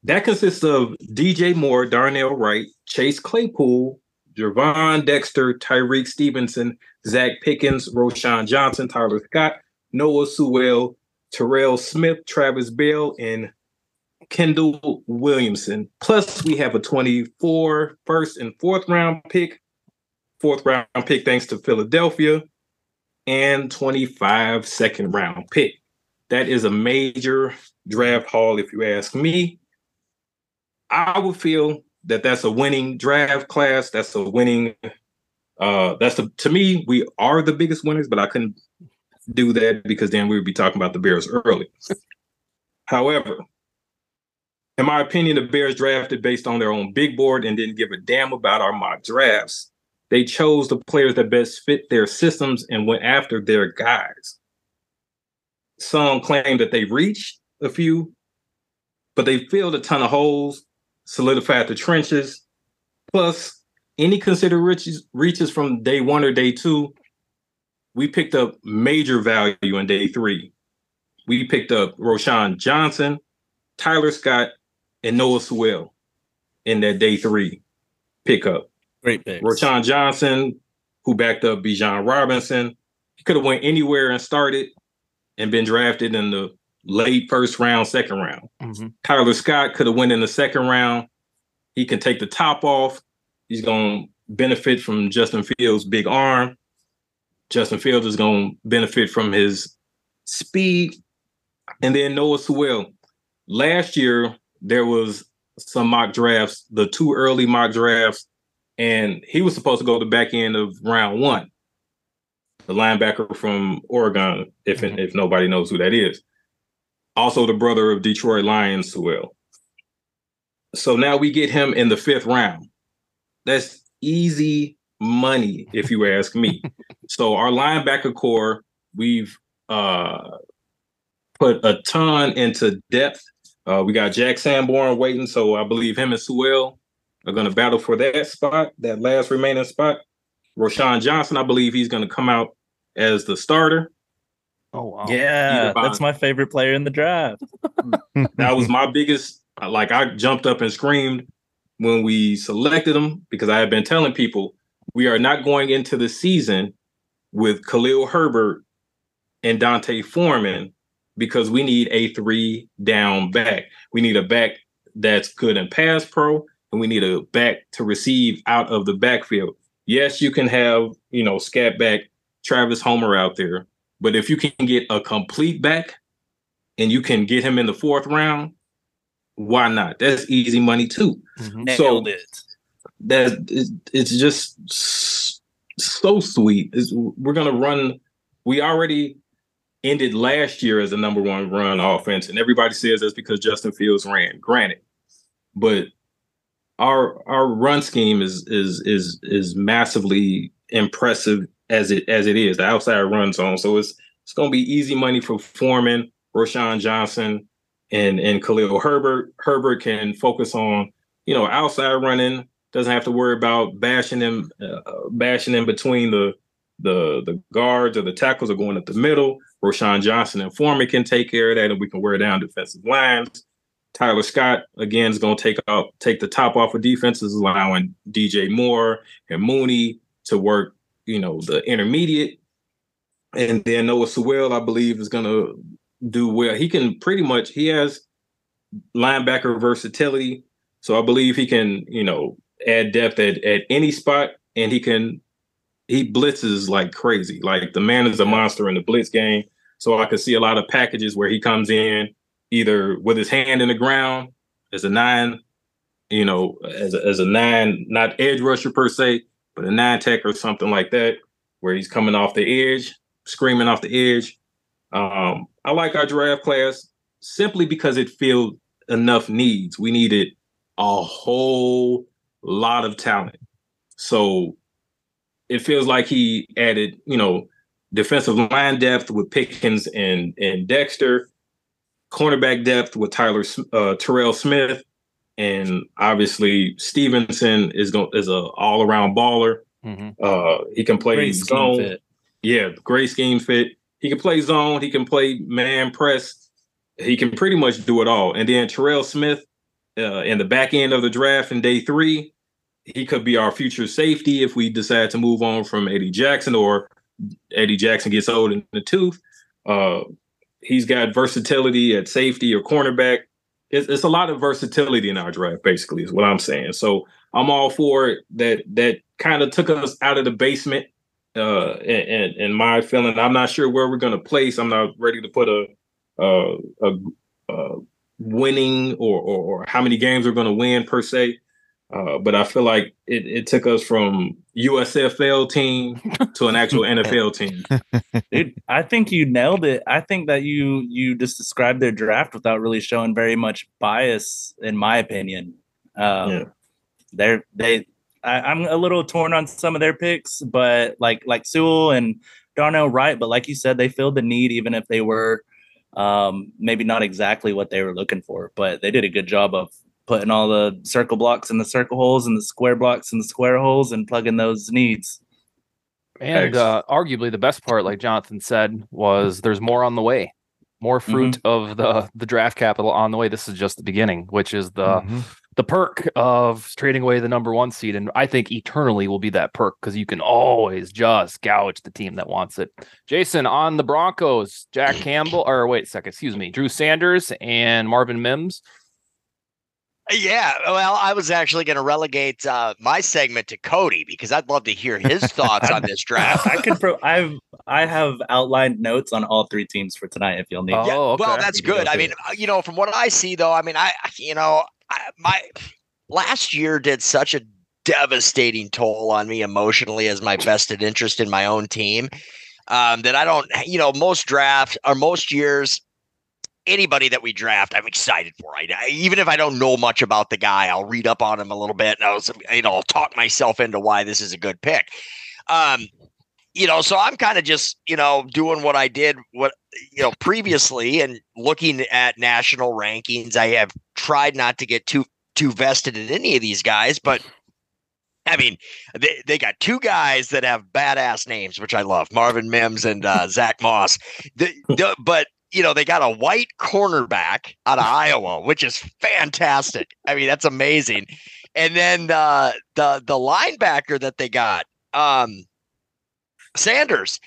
C: that consists of DJ Moore, Darnell Wright, Chase Claypool, Gervon Dexter, Tyrique Stevenson, Zacch Pickens, Roschon Johnson, Tyler Scott, Noah Sewell, Terrell Smith, Travis Bell, and Kendall Williamson. Plus, we have a 24 first and fourth round pick, fourth round pick thanks to Philadelphia, and 25 second round pick. That is a major draft haul, if you ask me. I would feel that that's a winning draft class. That's a winning. Uh, that's a, to me, we are the biggest winners, but I couldn't do that because then we would be talking about the Bears early. However, in my opinion, the Bears drafted based on their own big board and didn't give a damn about our mock drafts. They chose the players that best fit their systems and went after their guys. Some claim that they reached a few, but they filled a ton of holes, solidified the trenches. Plus, any considered reaches, reaches from day one or day two, we picked up major value in day three. We picked up Roschon Johnson, Tyler Scott, and Noah Sewell in that day three pickup.
E: Great pick.
C: Roschon Johnson, who backed up Bijan Robinson, he could have went anywhere and started and been drafted in the late first round, second round. Mm-hmm. Tyler Scott could have went in the second round. He can take the top off. He's going to benefit from Justin Fields' big arm. Justin Fields is going to benefit from his speed. And then Noah Sewell. Last year, there was some mock drafts, the two early mock drafts, and he was supposed to go to the back end of round one. The linebacker from Oregon, if mm-hmm. if nobody knows who that is. Also the brother of Detroit Lions Sewell. So now we get him in the fifth round. That's easy money, if you ask me. so our linebacker corps, we've uh, put a ton into depth uh, we got Jack Sanborn waiting, so I believe him and Sewell are going to battle for that spot, that last remaining spot. Roschon Johnson, I believe he's going to come out as the starter.
E: Oh wow! Yeah, that's my favorite player in the draft.
C: that was my biggest. Like I jumped up and screamed when we selected him because I had been telling people we are not going into the season with Khalil Herbert and D'Onta Foreman because we need a three down back. We need a back that's good in pass pro, and we need a back to receive out of the backfield. Yes, you can have, you know, scat back Travis Homer out there, but if you can get a complete back and you can get him in the fourth round, why not? That's easy money too.
E: Mm-hmm. So it.
C: that it's just so sweet. It's, we're gonna run. We already ended last year as the number one run offense, and everybody says that's because Justin Fields ran. Granted, but our our run scheme is is is is massively impressive as it as it is the outside run zone. So it's it's going to be easy money for Foreman, Roschon Johnson, and and Khalil Herbert. Herbert can focus on you know outside running. Doesn't have to worry about bashing them, uh, bashing in between the the the guards or the tackles are going up the middle. Roschon Johnson and Foreman can take care of that, and we can wear down defensive lines. Tyler Scott again is going to take out take the top off of defenses, allowing DJ Moore and Mooney to work, you know, the intermediate. And then Noah Sewell, I believe, is going to do well. He can pretty much he has linebacker versatility, so I believe he can, you know, add depth at at any spot, and he can he blitzes like crazy. Like the man is a monster in the blitz game. So I could see a lot of packages where he comes in either with his hand in the ground as a nine, you know, as a, as a nine, not edge rusher per se, but a nine tech or something like that, where he's coming off the edge, screaming off the edge. Um, I like our draft class simply because it filled enough needs. We needed a whole lot of talent. So it feels like he added, you know, defensive line depth with Pickens and and Dexter, cornerback depth with Tyler uh, Terrell Smith, and obviously Stevenson is going is a all around baller. Mm-hmm. Uh, he can play great zone. Fit. Yeah, great scheme fit. He can play zone. He can play man press. He can pretty much do it all. And then Terrell Smith uh, in the back end of the draft in day three, he could be our future safety if we decide to move on from Eddie Jackson or Eddie Jackson gets old in the tooth. Uh, he's got versatility at safety or cornerback. It's, it's a lot of versatility in our draft, basically, is what I'm saying. So I'm all for it. That that kind of took us out of the basement. Uh, and, and, my feeling, I'm not sure where we're going to place. I'm not ready to put a a, a, a winning or, or, or how many games we're going to win per se. Uh, but I feel like it, it took us from USFL team to an actual NFL team.
E: Dude, I think you nailed it. I think that you you just described their draft without really showing very much bias, in my opinion. Um, yeah. They're they. I, am a little torn on some of their picks, but like like Sewell and Darnell Wright, but like you said, they filled the need even if they were um, maybe not exactly what they were looking for, but they did a good job of putting all the circle blocks in the circle holes and the square blocks in the square holes and plugging those needs.
B: And uh, arguably the best part, like Jonathan said, was there's more on the way, more fruit mm-hmm. of the the draft capital on the way. This is just the beginning, which is the mm-hmm the perk of trading away the number one seed, and I think eternally will be that perk because you can always just gouge the team that wants it. Jason on the Broncos, Jack Campbell, or wait a second, excuse me, Drew Sanders and Marvin Mims.
D: Yeah, well, I was actually going to relegate uh, my segment to Cody because I'd love to hear his thoughts on this draft.
E: I could, pro- I've, I have outlined notes on all three teams for tonight if you'll need.
D: Oh, yeah, okay. well, that's good. I mean, uh, you know, from what I see, though, I mean, I, you know, I, my last year did such a devastating toll on me emotionally as my vested interest in my own team um, that I don't, you know, most drafts or most years, anybody that we draft, I'm excited for. I, even if I don't know much about the guy, I'll read up on him a little bit and I'll, you know, I'll talk myself into why this is a good pick. Um, you know, so I'm kind of just, you know, doing what I did, what, you know, previously and looking at national rankings. I have tried not to get too, too vested in any of these guys, but I mean, they, they got two guys that have badass names, which I love Marvin Mims and uh, Zach Moss. The, the, but, you know, they got a white cornerback out of Iowa, which is fantastic. I mean, that's amazing. And then the the the linebacker that they got, um, Sanders.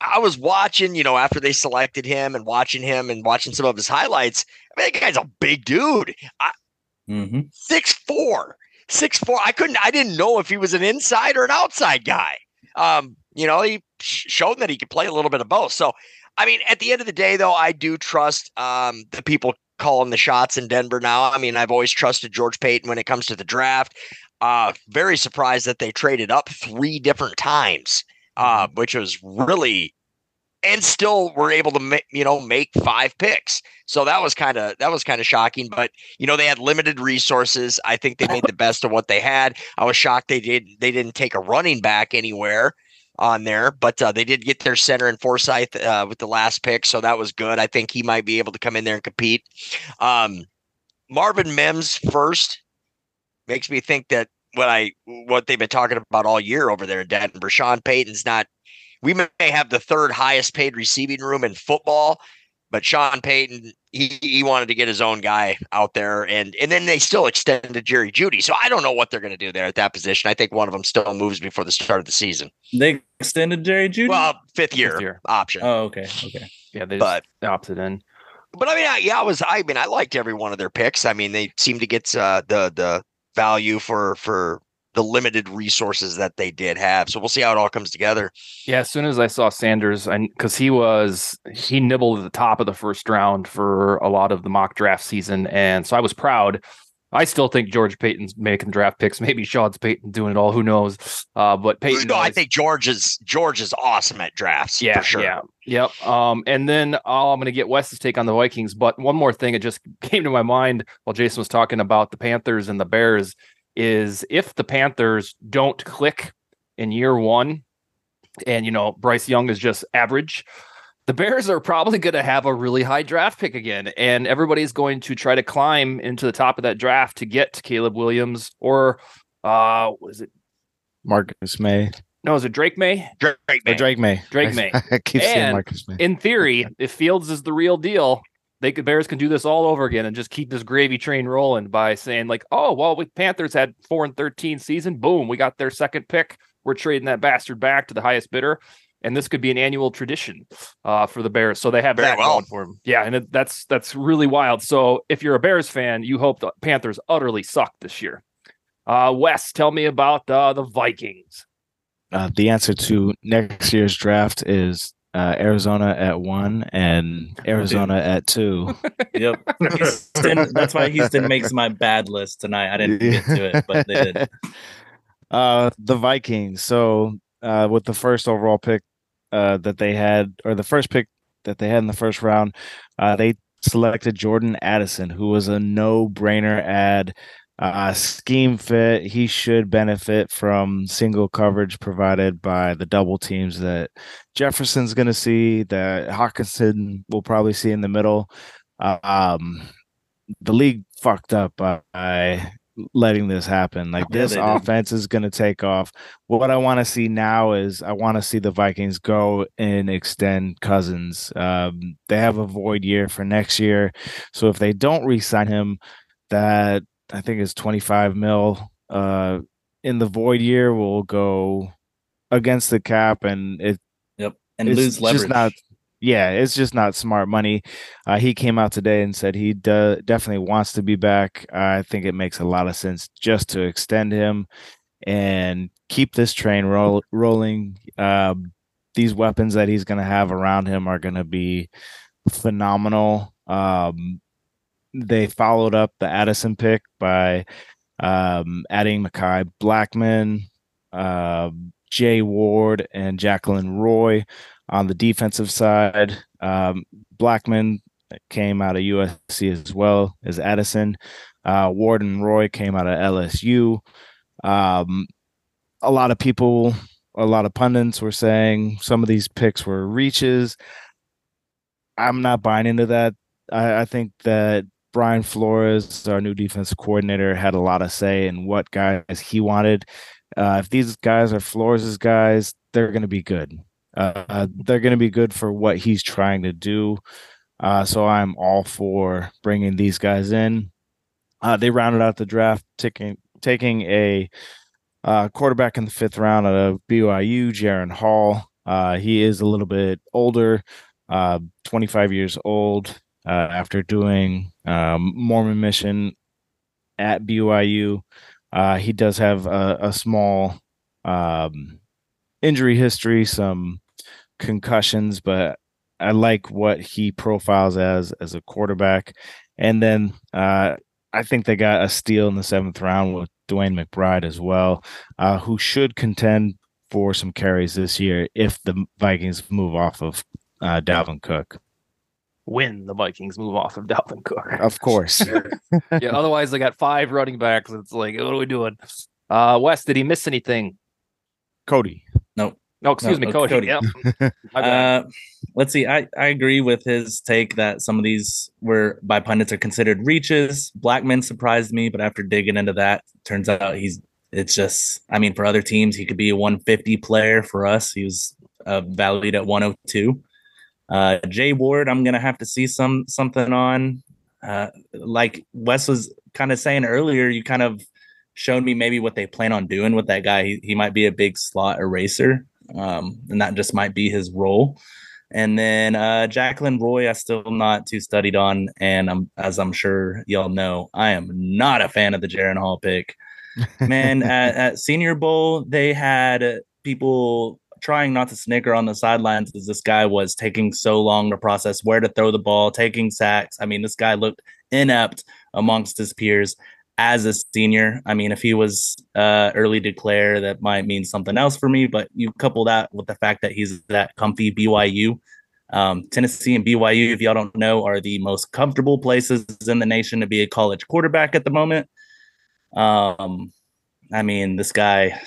D: I was watching, you know, after they selected him and watching him and watching some of his highlights. I mean, that guy's a big dude. I, mm-hmm. Six four, six four. I couldn't. I didn't know if he was an inside or an outside guy. Um, you know, he showed that he could play a little bit of both. So, I mean, at the end of the day, though, I do trust um, the people calling the shots in Denver now. I mean, I've always trusted George Paton when it comes to the draft. Uh, very surprised that they traded up three different times, uh, mm-hmm. which was really, and still were able to make you know make five picks. So that was kind of that was kind of shocking. But you know they had limited resources. I think they made the best of what they had. I was shocked they did they didn't take a running back anywhere on there, but uh, they did get their center in Forsyth uh, with the last pick, so that was good. I think he might be able to come in there and compete. Um, Marvin Mims first makes me think that what I what they've been talking about all year over there in Denver. Sean Payton's not. We may have the third highest paid receiving room in football, but Sean Payton he, he wanted to get his own guy out there, and and then they still extended Jerry Jeudy. So I don't know what they're going to do there at that position. I think one of them still moves before the start of the season.
E: They extended Jerry Jeudy?
D: Well, fifth year, fifth year. option.
E: Oh, okay, okay,
B: yeah, they but, opted in.
D: But I mean, I, yeah, I was. I mean, I liked every one of their picks. I mean, they seem to get uh, the the value for for the limited resources that they did have. So we'll see how it all comes together.
B: Yeah, as soon as I saw Sanders, and because he was he nibbled at the top of the first round for a lot of the mock draft season, and so I was proud. I still think George Paton's making draft picks. Maybe Sean's Payton doing it all. Who knows? Uh, but Payton.
D: No, I think George is George is awesome at drafts.
B: Yeah,
D: sure.
B: Yeah, yep. Um, and then oh, I'm going to get Wes's take on the Vikings. But one more thing, it just came to my mind while Jason was talking about the Panthers and the Bears is if the Panthers don't click in year one, and you know Bryce Young is just average, the Bears are probably going to have a really high draft pick again, and everybody's going to try to climb into the top of that draft to get Caleb Williams or uh, was it
F: Marcus Maye?
B: No, is it Drake Maye?
D: Drake
F: Maye. Drake Maye.
B: Drake Maye.
F: I keep and saying Marcus Maye.
B: In theory, if Fields is the real deal, they could Bears can do this all over again and just keep this gravy train rolling by saying like, oh well, we Panthers had four and thirteen season, boom, we got their second pick. We're trading that bastard back to the highest bidder. and this could be an annual tradition uh, for the Bears. So they have
D: Very
B: that
D: well.
B: going for them. Yeah, and it, that's that's really wild. So if you're a Bears fan, you hope the Panthers utterly suck this year. Uh, Wes, tell me about uh, the Vikings.
F: Uh, the answer to next year's draft is uh, Arizona at one and Arizona at two.
E: Yep. Houston, that's why Houston makes my bad list tonight. I didn't get to it, but they did.
F: Uh, the Vikings. So uh, with the first overall pick uh, that they had, or the first pick that they had in the first round, uh, they selected Jordan Addison, who was a no-brainer ad. Uh, scheme fit. He should benefit from single coverage provided by the double teams that Jefferson's going to see, that Hockenson will probably see in the middle. Uh, um, the league fucked up by letting this happen. Like this
E: did.
F: offense is going to take off. What I want to see now is I want to see the Vikings go and extend Cousins. Um, they have a void year for next year, so if they don't re-sign him, that I think is 25 mil uh, in the void year we'll go against the cap, and it
E: Yep. And lose leverage.
F: just not yeah it's just not smart money uh, he came out today and said he do- definitely wants to be back i think it makes a lot of sense just to extend him and keep this train roll- rolling Uh, these weapons that he's going to have around him are going to be phenomenal um, they followed up the addison pick by um, adding Mekhi Blackmon, uh, Jay Ward, and Jaquelin Roy on the defensive side. Um, Blackman came out of USC as well as Addison. Uh, Ward and Roy came out of LSU. Um, a lot of people, a lot of pundits were saying some of these picks were reaches. I'm not buying into that. I, I think that Brian Flores, our new defense coordinator, had a lot of say in what guys he wanted. Uh, if these guys are Flores' guys, they're going to be good. Uh, they're going to be good for what he's trying to do. Uh, so I'm all for bringing these guys in. Uh, they rounded out the draft, taking taking a uh, quarterback in the fifth round out of BYU, Jaren Hall. Uh, he is a little bit older, uh, 25 years old. Uh, after doing um, Mormon mission at BYU, uh, he does have a, a small um, injury history, some concussions, but I like what he profiles as as a quarterback. And then uh, I think they got a steal in the seventh round with DeWayne McBride as well, uh, who should contend for some carries this year if the Vikings move off of uh, Dalvin Cook.
B: When the Vikings move off of Dalvin Cook.
F: Of course.
B: yeah, otherwise they got five running backs. It's like, what are we doing? Uh Wes, did he miss anything?
F: Cody.
B: No, No, excuse
E: No,
B: me,
E: no,
B: Cody.
E: Cody.
B: Yeah.
E: Uh, let's see. I, I agree with his take that some of these were by pundits are considered reaches. Blackmon surprised me, but after digging into that, turns out he's it's just. I mean, for other teams, he could be a 150 player. For us, he was uh, valued at 102. Uh, Jay Ward, I'm gonna have to see some something on. Uh, like Wes was kind of saying earlier, you kind of showed me maybe what they plan on doing with that guy. He, he might be a big slot eraser, um, and that just might be his role. And then uh, Jaquelin Roy, I still not too studied on, and I'm as I'm sure y'all know, I am not a fan of the Jaren Hall pick. Man, at, at Senior Bowl, they had people trying not to snicker on the sidelines as this guy was taking so long to process where to throw the ball, taking sacks. I mean, this guy looked inept amongst his peers as a senior. I mean, if he was uh, early declare, that might mean something else for me. But you couple that with the fact that he's that comfy BYU. Um, Tennessee and BYU, if y'all don't know, are the most comfortable places in the nation to be a college quarterback at the moment. Um, I mean, this guy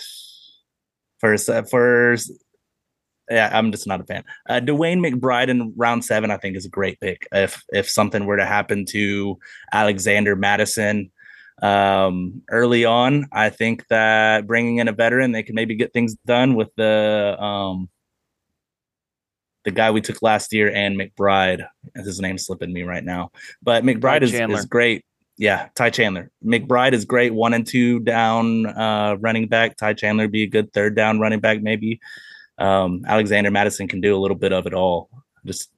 E: first first yeah, I'm just not a fan. Uh, DeWayne McBride in round seven, I think, is a great pick. If if something were to happen to Alexander Mattison um, early on, I think that bringing in a veteran, they can maybe get things done with the um, the guy we took last year and McBride. His name's slipping me right now, but McBride is, is great. Yeah, Ty Chandler. McBride is great. One and two down uh, running back. Ty Chandler be a good third down running back, maybe. Um, Alexander Mattison can do a little bit of it all. Just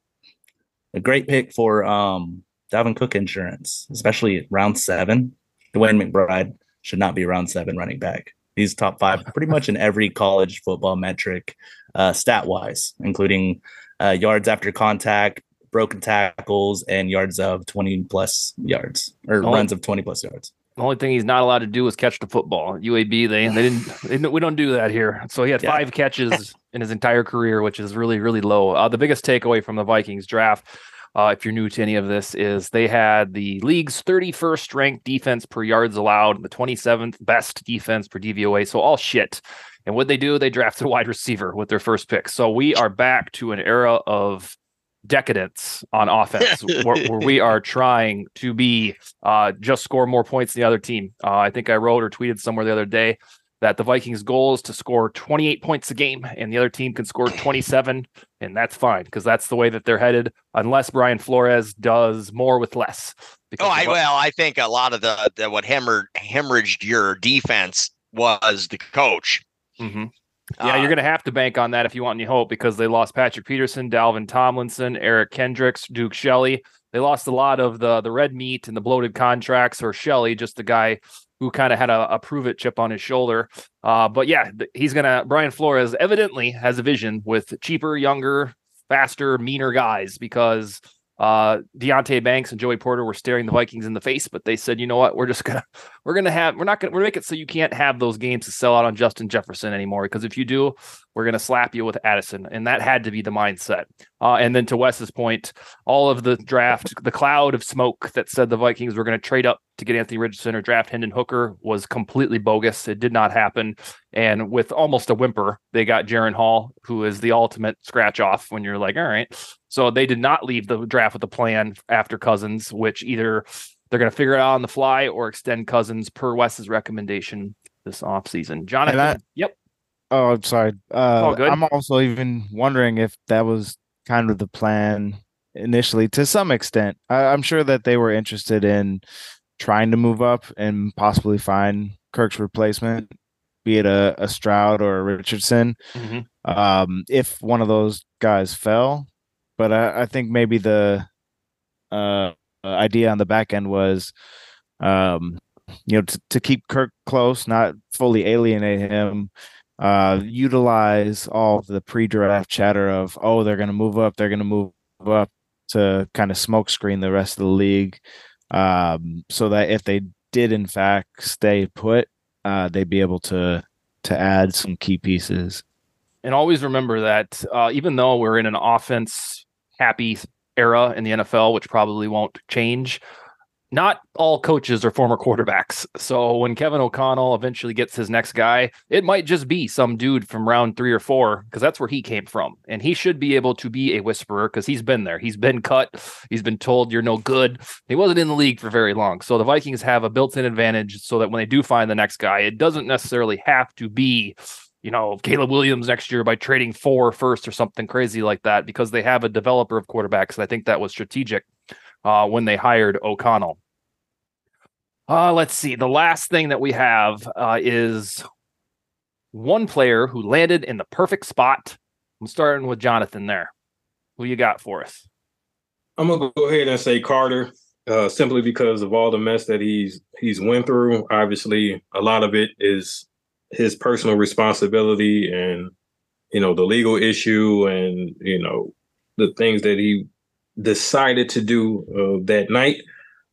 E: a great pick for um, Dalvin Cook insurance, especially round seven. DeWayne McBride should not be round seven running back. He's top five pretty much in every college football metric, uh, stat wise, including uh, yards after contact, broken tackles, and yards of 20 plus yards or oh. runs of 20 plus yards.
B: The only thing he's not allowed to do is catch the football. UAB, they they didn't, they didn't we don't do that here. So he had yeah. five catches in his entire career, which is really really low. Uh, the biggest takeaway from the Vikings draft, uh, if you're new to any of this, is they had the league's 31st ranked defense per yards allowed, the 27th best defense per DVOA. So all shit. And what they do, they drafted a wide receiver with their first pick. So we are back to an era of decadence on offense where, where, we are trying to be uh, just score more points than the other team. Uh, I think I wrote or tweeted somewhere the other day that the Vikings' goal is to score 28 points a game, and the other team can score 27, and that's fine because that's the way that they're headed. Unless Brian Flores does more with less.
D: Oh, I well, I think a lot of the, the what hemorrhaged, hemorrhaged your defense was the coach.
B: Mm-hmm. Yeah, uh, you're going to have to bank on that if you want any hope because they lost Patrick Peterson, Dalvin Tomlinson, Eric Kendricks, Duke Shelley. They lost a lot of the the red meat and the bloated contracts, or Shelley, just the guy who kind of had a, a, prove it chip on his shoulder. Uh, but yeah, he's gonna. Brian Flores evidently has a vision with cheaper, younger, faster, meaner guys because uh, Deonte Banks and Joey Porter were staring the Vikings in the face, but they said, you know what, we're just gonna we're gonna have we're not gonna we're gonna make it so you can't have those games to sell out on Justin Jefferson anymore. Because if you do, we're gonna slap you with Addison. And that had to be the mindset. Uh, and then to Wes's point, all of the draft, the cloud of smoke that said the Vikings were gonna trade up to get Anthony Richardson or draft Hendon Hooker was completely bogus. It did not happen. And with almost a whimper, they got Jaren Hall, who is the ultimate scratch off when you're like, all right. So they did not leave the draft with a plan after Cousins, which either they're going to figure it out on the fly or extend Cousins per Wes's recommendation this offseason. Jonathan, I, yep.
F: Oh, I'm sorry. Uh, I'm also even wondering if that was kind of the plan initially to some extent. I, I'm sure that they were interested in trying to move up and possibly find Kirk's replacement, be it a, a Stroud or a Richardson. Mm-hmm. Um, if one of those guys fell, but I, I think maybe the uh, idea on the back end was, um, you know, to, to keep Kirk close, not fully alienate him, uh, utilize all the pre-draft chatter of, oh, they're going to move up, they're going to move up to kind of smokescreen the rest of the league um, so that if they did in fact stay put, uh, they'd be able to to add some key pieces.
B: And always remember that uh, even though we're in an offense happy era in the NFL, which probably won't change, not all coaches are former quarterbacks. So when Kevin O'Connell eventually gets his next guy, it might just be some dude from round three or four because that's where he came from. And he should be able to be a whisperer because he's been there. He's been cut. He's been told you're no good. He wasn't in the league for very long. So the Vikings have a built in advantage so that when they do find the next guy, it doesn't necessarily have to be you know, Caleb Williams next year by trading four first or something crazy like that because they have a developer of quarterbacks. And I think that was strategic uh, when they hired O'Connell. Uh, let's see. The last thing that we have uh, is one player who landed in the perfect spot. I'm starting with Jonathan there. Who you got for us?
C: I'm gonna go ahead and say Carter, uh, simply because of all the mess that he's he's went through. Obviously, a lot of it is his personal responsibility, and you know the legal issue, and you know the things that he decided to do uh, that night.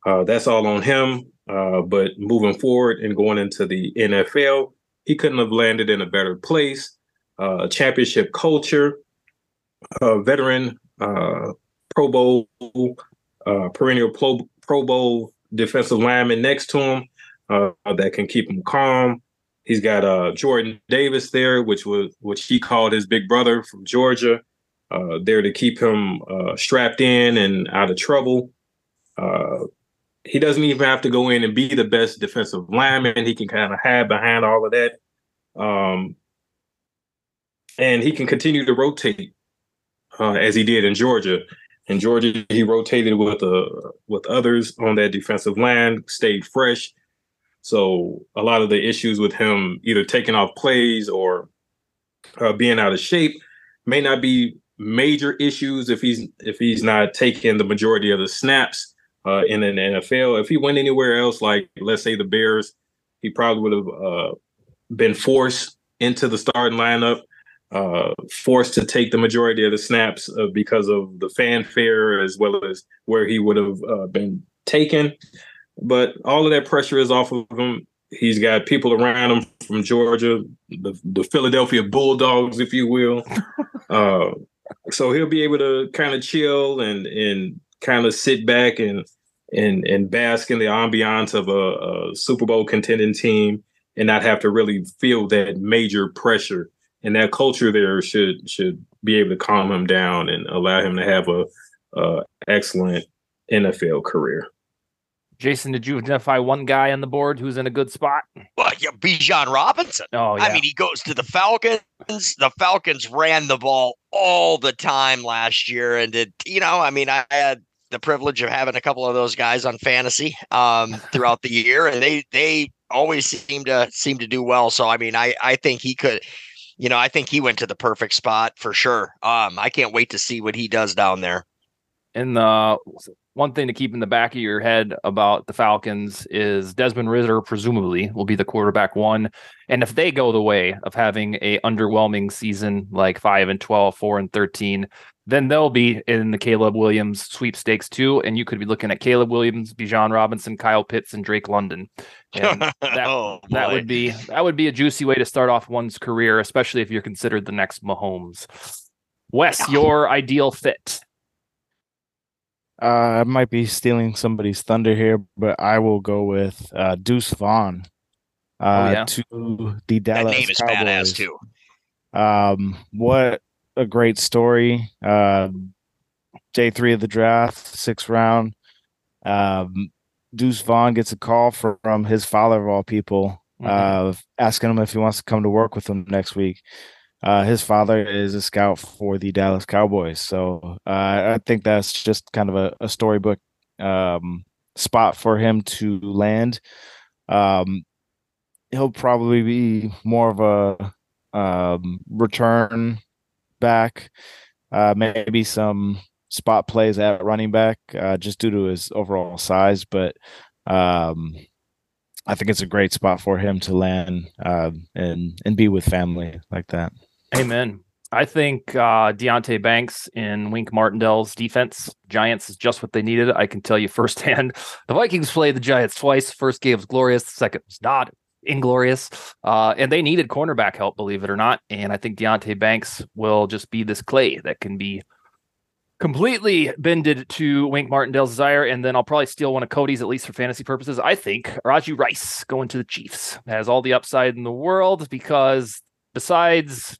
C: Uh, that's all on him. Uh, but moving forward and going into the NFL, he couldn't have landed in a better place. Uh, championship culture, uh, veteran, uh, Pro Bowl, perennial Pro, Pro Bowl defensive lineman next to him that can keep him calm. He's got Jordan Davis there, which was which he called his big brother from Georgia, there to keep him strapped in and out of trouble. Uh, he doesn't even have to go in and be the best defensive lineman. He can kind of hide behind all of that. Um, and he can continue to rotate uh, as he did in Georgia. In Georgia, he rotated with uh, with others on that defensive line, stayed fresh. So a lot of the issues with him either taking off plays or uh, being out of shape may not be major issues if he's if he's not taking the majority of the snaps uh, in an NFL. If he went anywhere else, like let's say the Bears, he probably would have uh, been forced into the starting lineup, uh, forced to take the majority of the snaps uh, because of the fanfare as well as where he would have uh, been taken. But all of that pressure is off of him. He's got people around him from Georgia, the, the Philadelphia Bulldogs, if you will. so he'll be able to kind of chill and and kind of sit back and and and bask in the ambiance of a, a, Super Bowl contending team and not have to really feel that major pressure. And that culture there should should be able to calm him down and allow him to have a, a excellent NFL career.
B: Jason, did you identify one guy on the board who's in a good spot?
D: Well, yeah, Bijan Robinson.
B: Oh, yeah.
D: I mean, he goes to the Falcons. The Falcons ran the ball all the time last year, and did you know? I mean, I had the privilege of having a couple of those guys on fantasy um, throughout the year, and they they always seem to seem to do well. So, I mean, I I think he could. You know, I think he went to the perfect spot for sure. Um, I can't wait to see what he does down there.
B: In the one thing to keep in the back of your head about the Falcons is Desmond Ridder presumably will be the quarterback one. And if they go the way of having a underwhelming season like 5 and 12, 4 and 13, then they'll be in the Caleb Williams sweepstakes too. And you could be looking at Caleb Williams, Bijan Robinson, Kyle Pitts, and Drake London. And that, oh, that would be that would be a juicy way to start off one's career, especially if you're considered the next Mahomes. Wes, your ideal fit.
F: Uh, I might be stealing somebody's thunder here, but I will go with uh, Deuce Vaughn uh, oh, yeah? to the Dallas that name is Cowboys. badass too. Um, what a great story. Uh, day three of the draft, sixth round. Um, Deuce Vaughn gets a call from his father of all people, mm-hmm. uh, asking him if he wants to come to work with him next week. Uh, his father is a scout for the Dallas Cowboys, so uh, I think that's just kind of a, a storybook um, spot for him to land. Um, he'll probably be more of a um, return back, uh, maybe some spot plays at running back, uh, just due to his overall size. But um, I think it's a great spot for him to land uh, and and be with family like that.
B: Amen. I think uh, Deonte Banks in Wink Martindale's defense, Giants is just what they needed. I can tell you firsthand. The Vikings played the Giants twice. First game was glorious. The second was not inglorious. Uh, and they needed cornerback help, believe it or not. And I think Deonte Banks will just be this clay that can be completely bended to Wink Martindale's desire. And then I'll probably steal one of Cody's, at least for fantasy purposes. I think Rashee Rice going to the Chiefs has all the upside in the world because besides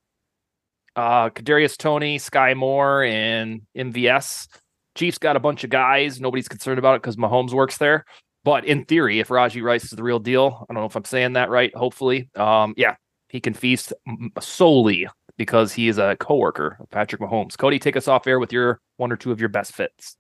B: uh Kadarius Toney, Sky Moore, and MVS. Chiefs got a bunch of guys. Nobody's concerned about it because Mahomes works there. But in theory, if Rashee Rice is the real deal, I don't know if I'm saying that right. Hopefully, um, yeah, he can feast solely because he is a coworker of Patrick Mahomes. Cody, take us off air with your one or two of your best fits.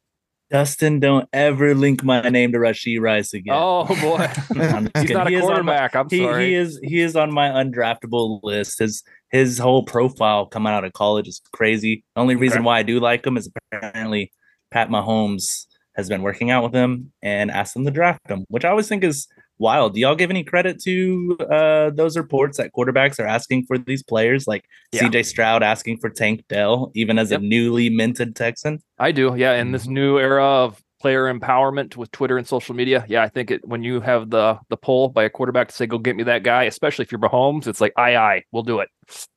E: Dustin, don't ever link my name to Rashee Rice again.
B: Oh boy, he's not he a quarterback. My, I'm
E: he,
B: sorry.
E: He is he is on my undraftable list. His his whole profile coming out of college is crazy. The only reason okay. why I do like him is apparently Pat Mahomes has been working out with him and asked him to draft him, which I always think is wild. Do y'all give any credit to uh, those reports that quarterbacks are asking for these players, like yeah. CJ Stroud asking for Tank Dell, even as yep. a newly minted Texan?
B: I do, yeah. In this mm-hmm. new era of player empowerment with Twitter and social media. Yeah, I think it when you have the the pull by a quarterback to say, "Go get me that guy," especially if you're Mahomes, it's like, "Aye, aye, we'll do it."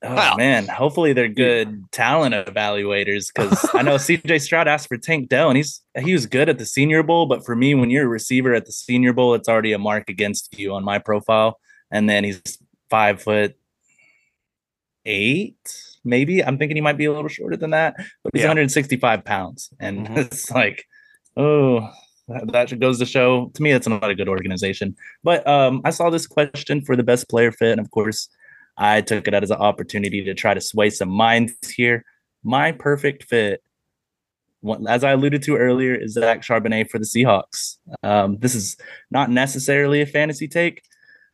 E: Oh man, hopefully they're good talent evaluators because I know CJ Stroud asked for Tank Dell, and he's he was good at the Senior Bowl, but for me, when you're a receiver at the Senior Bowl, it's already a mark against you on my profile. And then he's five foot eight, maybe. I'm thinking he might be a little shorter than that, but he's yeah. 165 pounds, and mm-hmm. it's like oh, that goes to show to me it's not a good organization. But um, I saw this question for the best player fit, and of course, I took it as an opportunity to try to sway some minds here. My perfect fit, as I alluded to earlier, is Zach Charbonnet for the Seahawks. Um, this is not necessarily a fantasy take,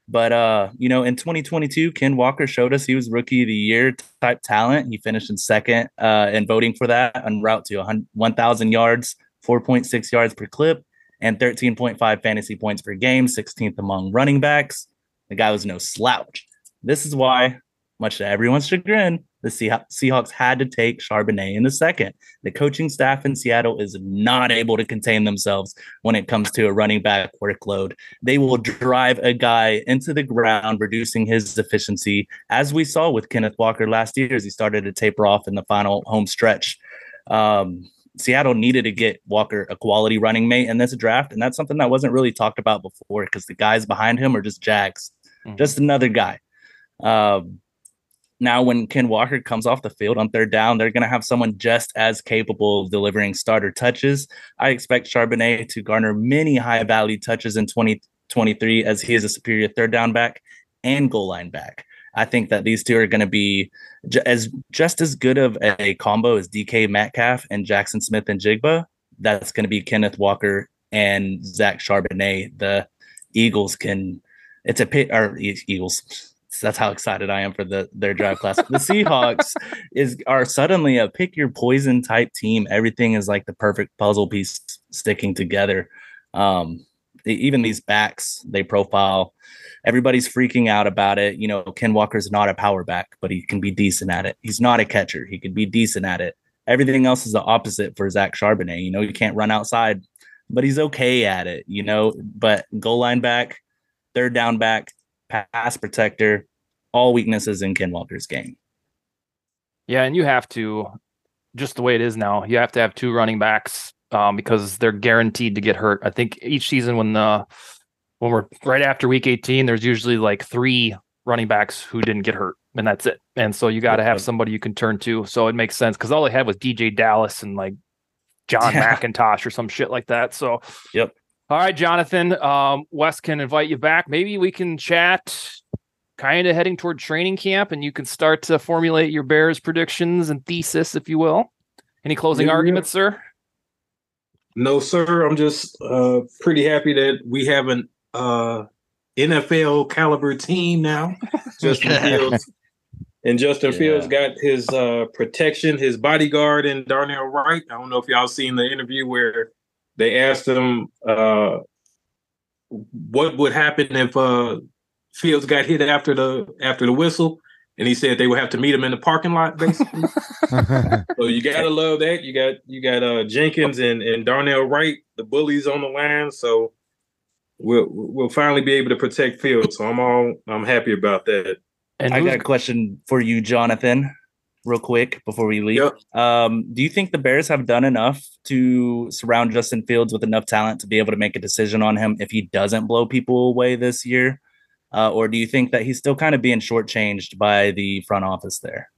E: But uh, you know, in 2022, Ken Walker showed us he was rookie of the year type talent. He finished in second uh, and voting for that on route to 1,000 yards, 4.6 yards per clip, and 13.5 fantasy points per game, 16th among running backs. The guy was no slouch. This is why, much to everyone's chagrin, the Seahawks had to take Charbonnet in the second. The coaching staff in Seattle is not able to contain themselves when it comes to a running back workload. They will drive a guy into the ground, reducing his efficiency, as we saw with Kenneth Walker last year as he started to taper off in the final home stretch. Um, Seattle needed to get Walker a quality running mate in this draft, and that's something that wasn't really talked about before because the guys behind him are just Jags, mm-hmm. just another guy. Um, now, when Ken Walker comes off the field on third down, they're going to have someone just as capable of delivering starter touches. I expect Charbonnet to garner many high value touches in 2023 as he is a superior third down back and goal line back. I think that these two are going to be j- as just as good of a combo as DK Metcalf and Jaxon Smith-Njigba. That's going to be Kenneth Walker and Zach Charbonnet. The Eagles can. It's a pit or Eagles. That's how excited I am for the their draft class. the Seahawks is are suddenly a pick your poison type team. Everything is like the perfect puzzle piece sticking together. Um, even these backs they profile everybody's freaking out about it. You know, Ken Walker's not a power back, but he can be decent at it. He's not a catcher. He can be decent at it. Everything else is the opposite for Zach Charbonnet. You know, you can't run outside, but he's okay at it, you know. But goal line back, third down back, pass protector, all weaknesses in Ken Walker's game.
B: Yeah, and you have to just the way it is now, you have to have two running backs um, because they're guaranteed to get hurt. I think each season when the when we're right after week 18, there's usually like three running backs who didn't get hurt, and that's it. And so you got to have somebody you can turn to. So it makes sense because all they had was DeeJay Dallas and like John yeah. McIntosh or some shit like that. So,
E: yep.
B: All right, Jonathan. Um, Wes can invite you back. Maybe we can chat kind of heading toward training camp and you can start to formulate your Bears predictions and thesis, if you will. Any closing yeah, arguments, sir?
C: No, sir. I'm just uh, pretty happy that we haven't uh, NFL caliber team now. Justin Fields. And Justin yeah. Fields got his uh, protection, his bodyguard, and Darnell Wright. I don't know if y'all seen the interview where they asked him uh, what would happen if uh, Fields got hit after the after the whistle, and he said they would have to meet him in the parking lot, basically. so you gotta love that. You got you got uh, Jenkins and and Darnell Wright, the bullies on the line. So we'll we'll finally be able to protect Fields. So I'm all I'm happy about that.
E: And I got a question for you, Jonathan, real quick before we leave. Yep. Um, do you think the Bears have done enough to surround Justin Fields with enough talent to be able to make a decision on him if he doesn't blow people away this year? Uh, or do you think that he's still kind of being shortchanged by the front office there?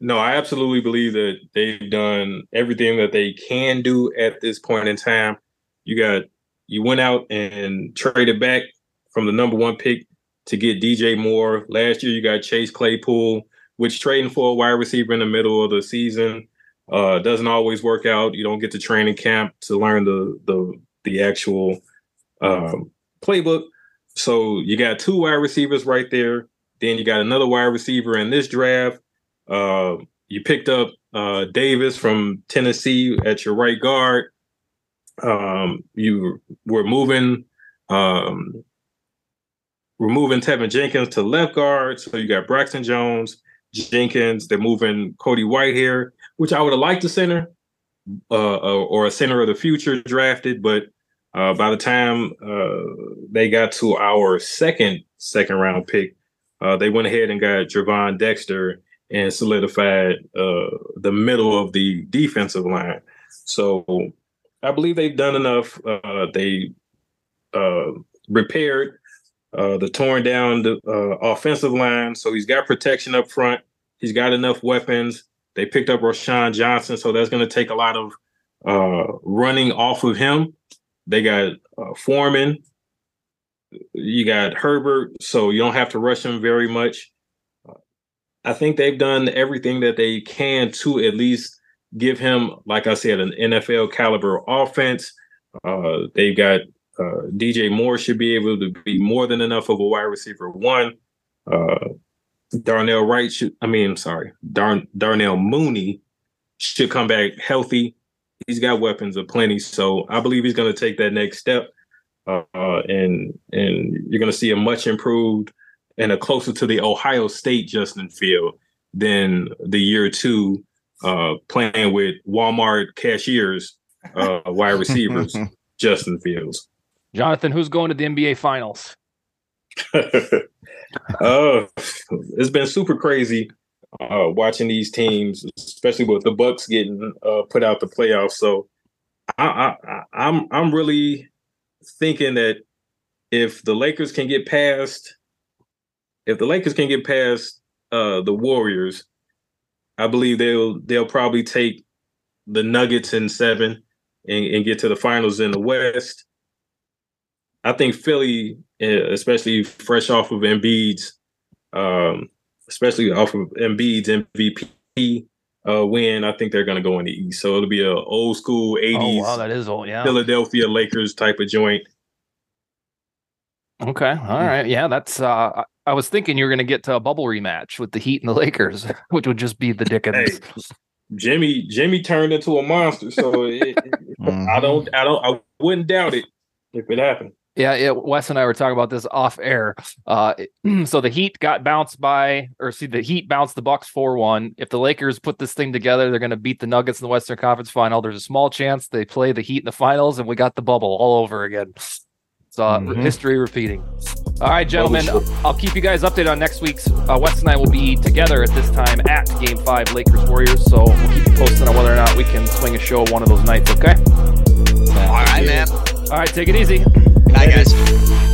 C: No, I absolutely believe that they've done everything that they can do at this point in time. You got you went out and traded back from the number one pick to get DJ Moore. Last year, you got Chase Claypool, which trading for a wide receiver in the middle of the season uh, doesn't always work out. You don't get to training camp to learn the the the actual um, playbook. So you got two wide receivers right there. Then you got another wide receiver in this draft. Uh, you picked up uh, Davis from Tennessee at your right guard um, you were moving um, we're moving Teven Jenkins to left guard. So you got Braxton Jones, Jenkins. They're moving Cody Whitehair, which I would have liked a center uh, or a center of the future drafted. But uh, by the time uh, they got to our second second round pick, uh, they went ahead and got Gervon Dexter and solidified uh, the middle of the defensive line. So I believe they've done enough. Uh, they uh, repaired uh, the torn down the uh, offensive line, so he's got protection up front. He's got enough weapons. They picked up Roschon Johnson, so that's going to take a lot of uh, running off of him. They got uh, Foreman. You got Herbert, so you don't have to rush him very much. I think they've done everything that they can to at least give him, like I said, an NFL caliber offense. Uh, they've got uh, DJ Moore should be able to be more than enough of a wide receiver one. Uh, Darnell Wright should, I mean, I'm sorry, Darn, Darnell Mooney should come back healthy. He's got weapons of plenty, so I believe he's going to take that next step, uh, and and you're going to see a much improved and a closer to the Ohio State Justin Field than the year two uh, playing with Walmart cashiers, uh, wide receivers, Justin Fields.
B: Jonathan, who's going to the NBA Finals?
C: uh, it's been super crazy uh, watching these teams, especially with the Bucks getting uh, put out the playoffs. So I, I, I'm I'm really thinking that if the Lakers can get past, if the Lakers can get past uh, the Warriors, I believe they'll they'll probably take the Nuggets in seven and, and get to the finals in the West. I think Philly, eh, especially fresh off of Embiid's, um, especially off of Embiid's MVP uh, win, I think they're going to go in the East. So it'll be a old school '80s. Oh,
B: wow, that is old, yeah.
C: Philadelphia Lakers type of joint.
B: Okay, all right, yeah, that's. uh I was thinking you were going to get to a bubble rematch with the Heat and the Lakers, which would just be the Dickens. Hey,
C: Jimmy, Jimmy turned into a monster, so it, mm-hmm. I don't, I don't, I wouldn't doubt it if it happened.
B: Yeah, yeah. Wes and I were talking about this off air. Uh, so the Heat got bounced by, or see, the Heat bounced the Bucks four one. If the Lakers put this thing together, they're going to beat the Nuggets in the Western Conference Final. There's a small chance they play the Heat in the finals, and we got the bubble all over again. So uh, mm-hmm. history repeating. All right, gentlemen, I'll keep you guys updated on next week's. Uh, Wes and I will be together at this time at Game Five, Lakers Warriors. So we'll keep you posted on whether or not we can swing a show one of those nights. Okay.
D: All right, man.
B: All right, take it easy.
D: Good night, guys.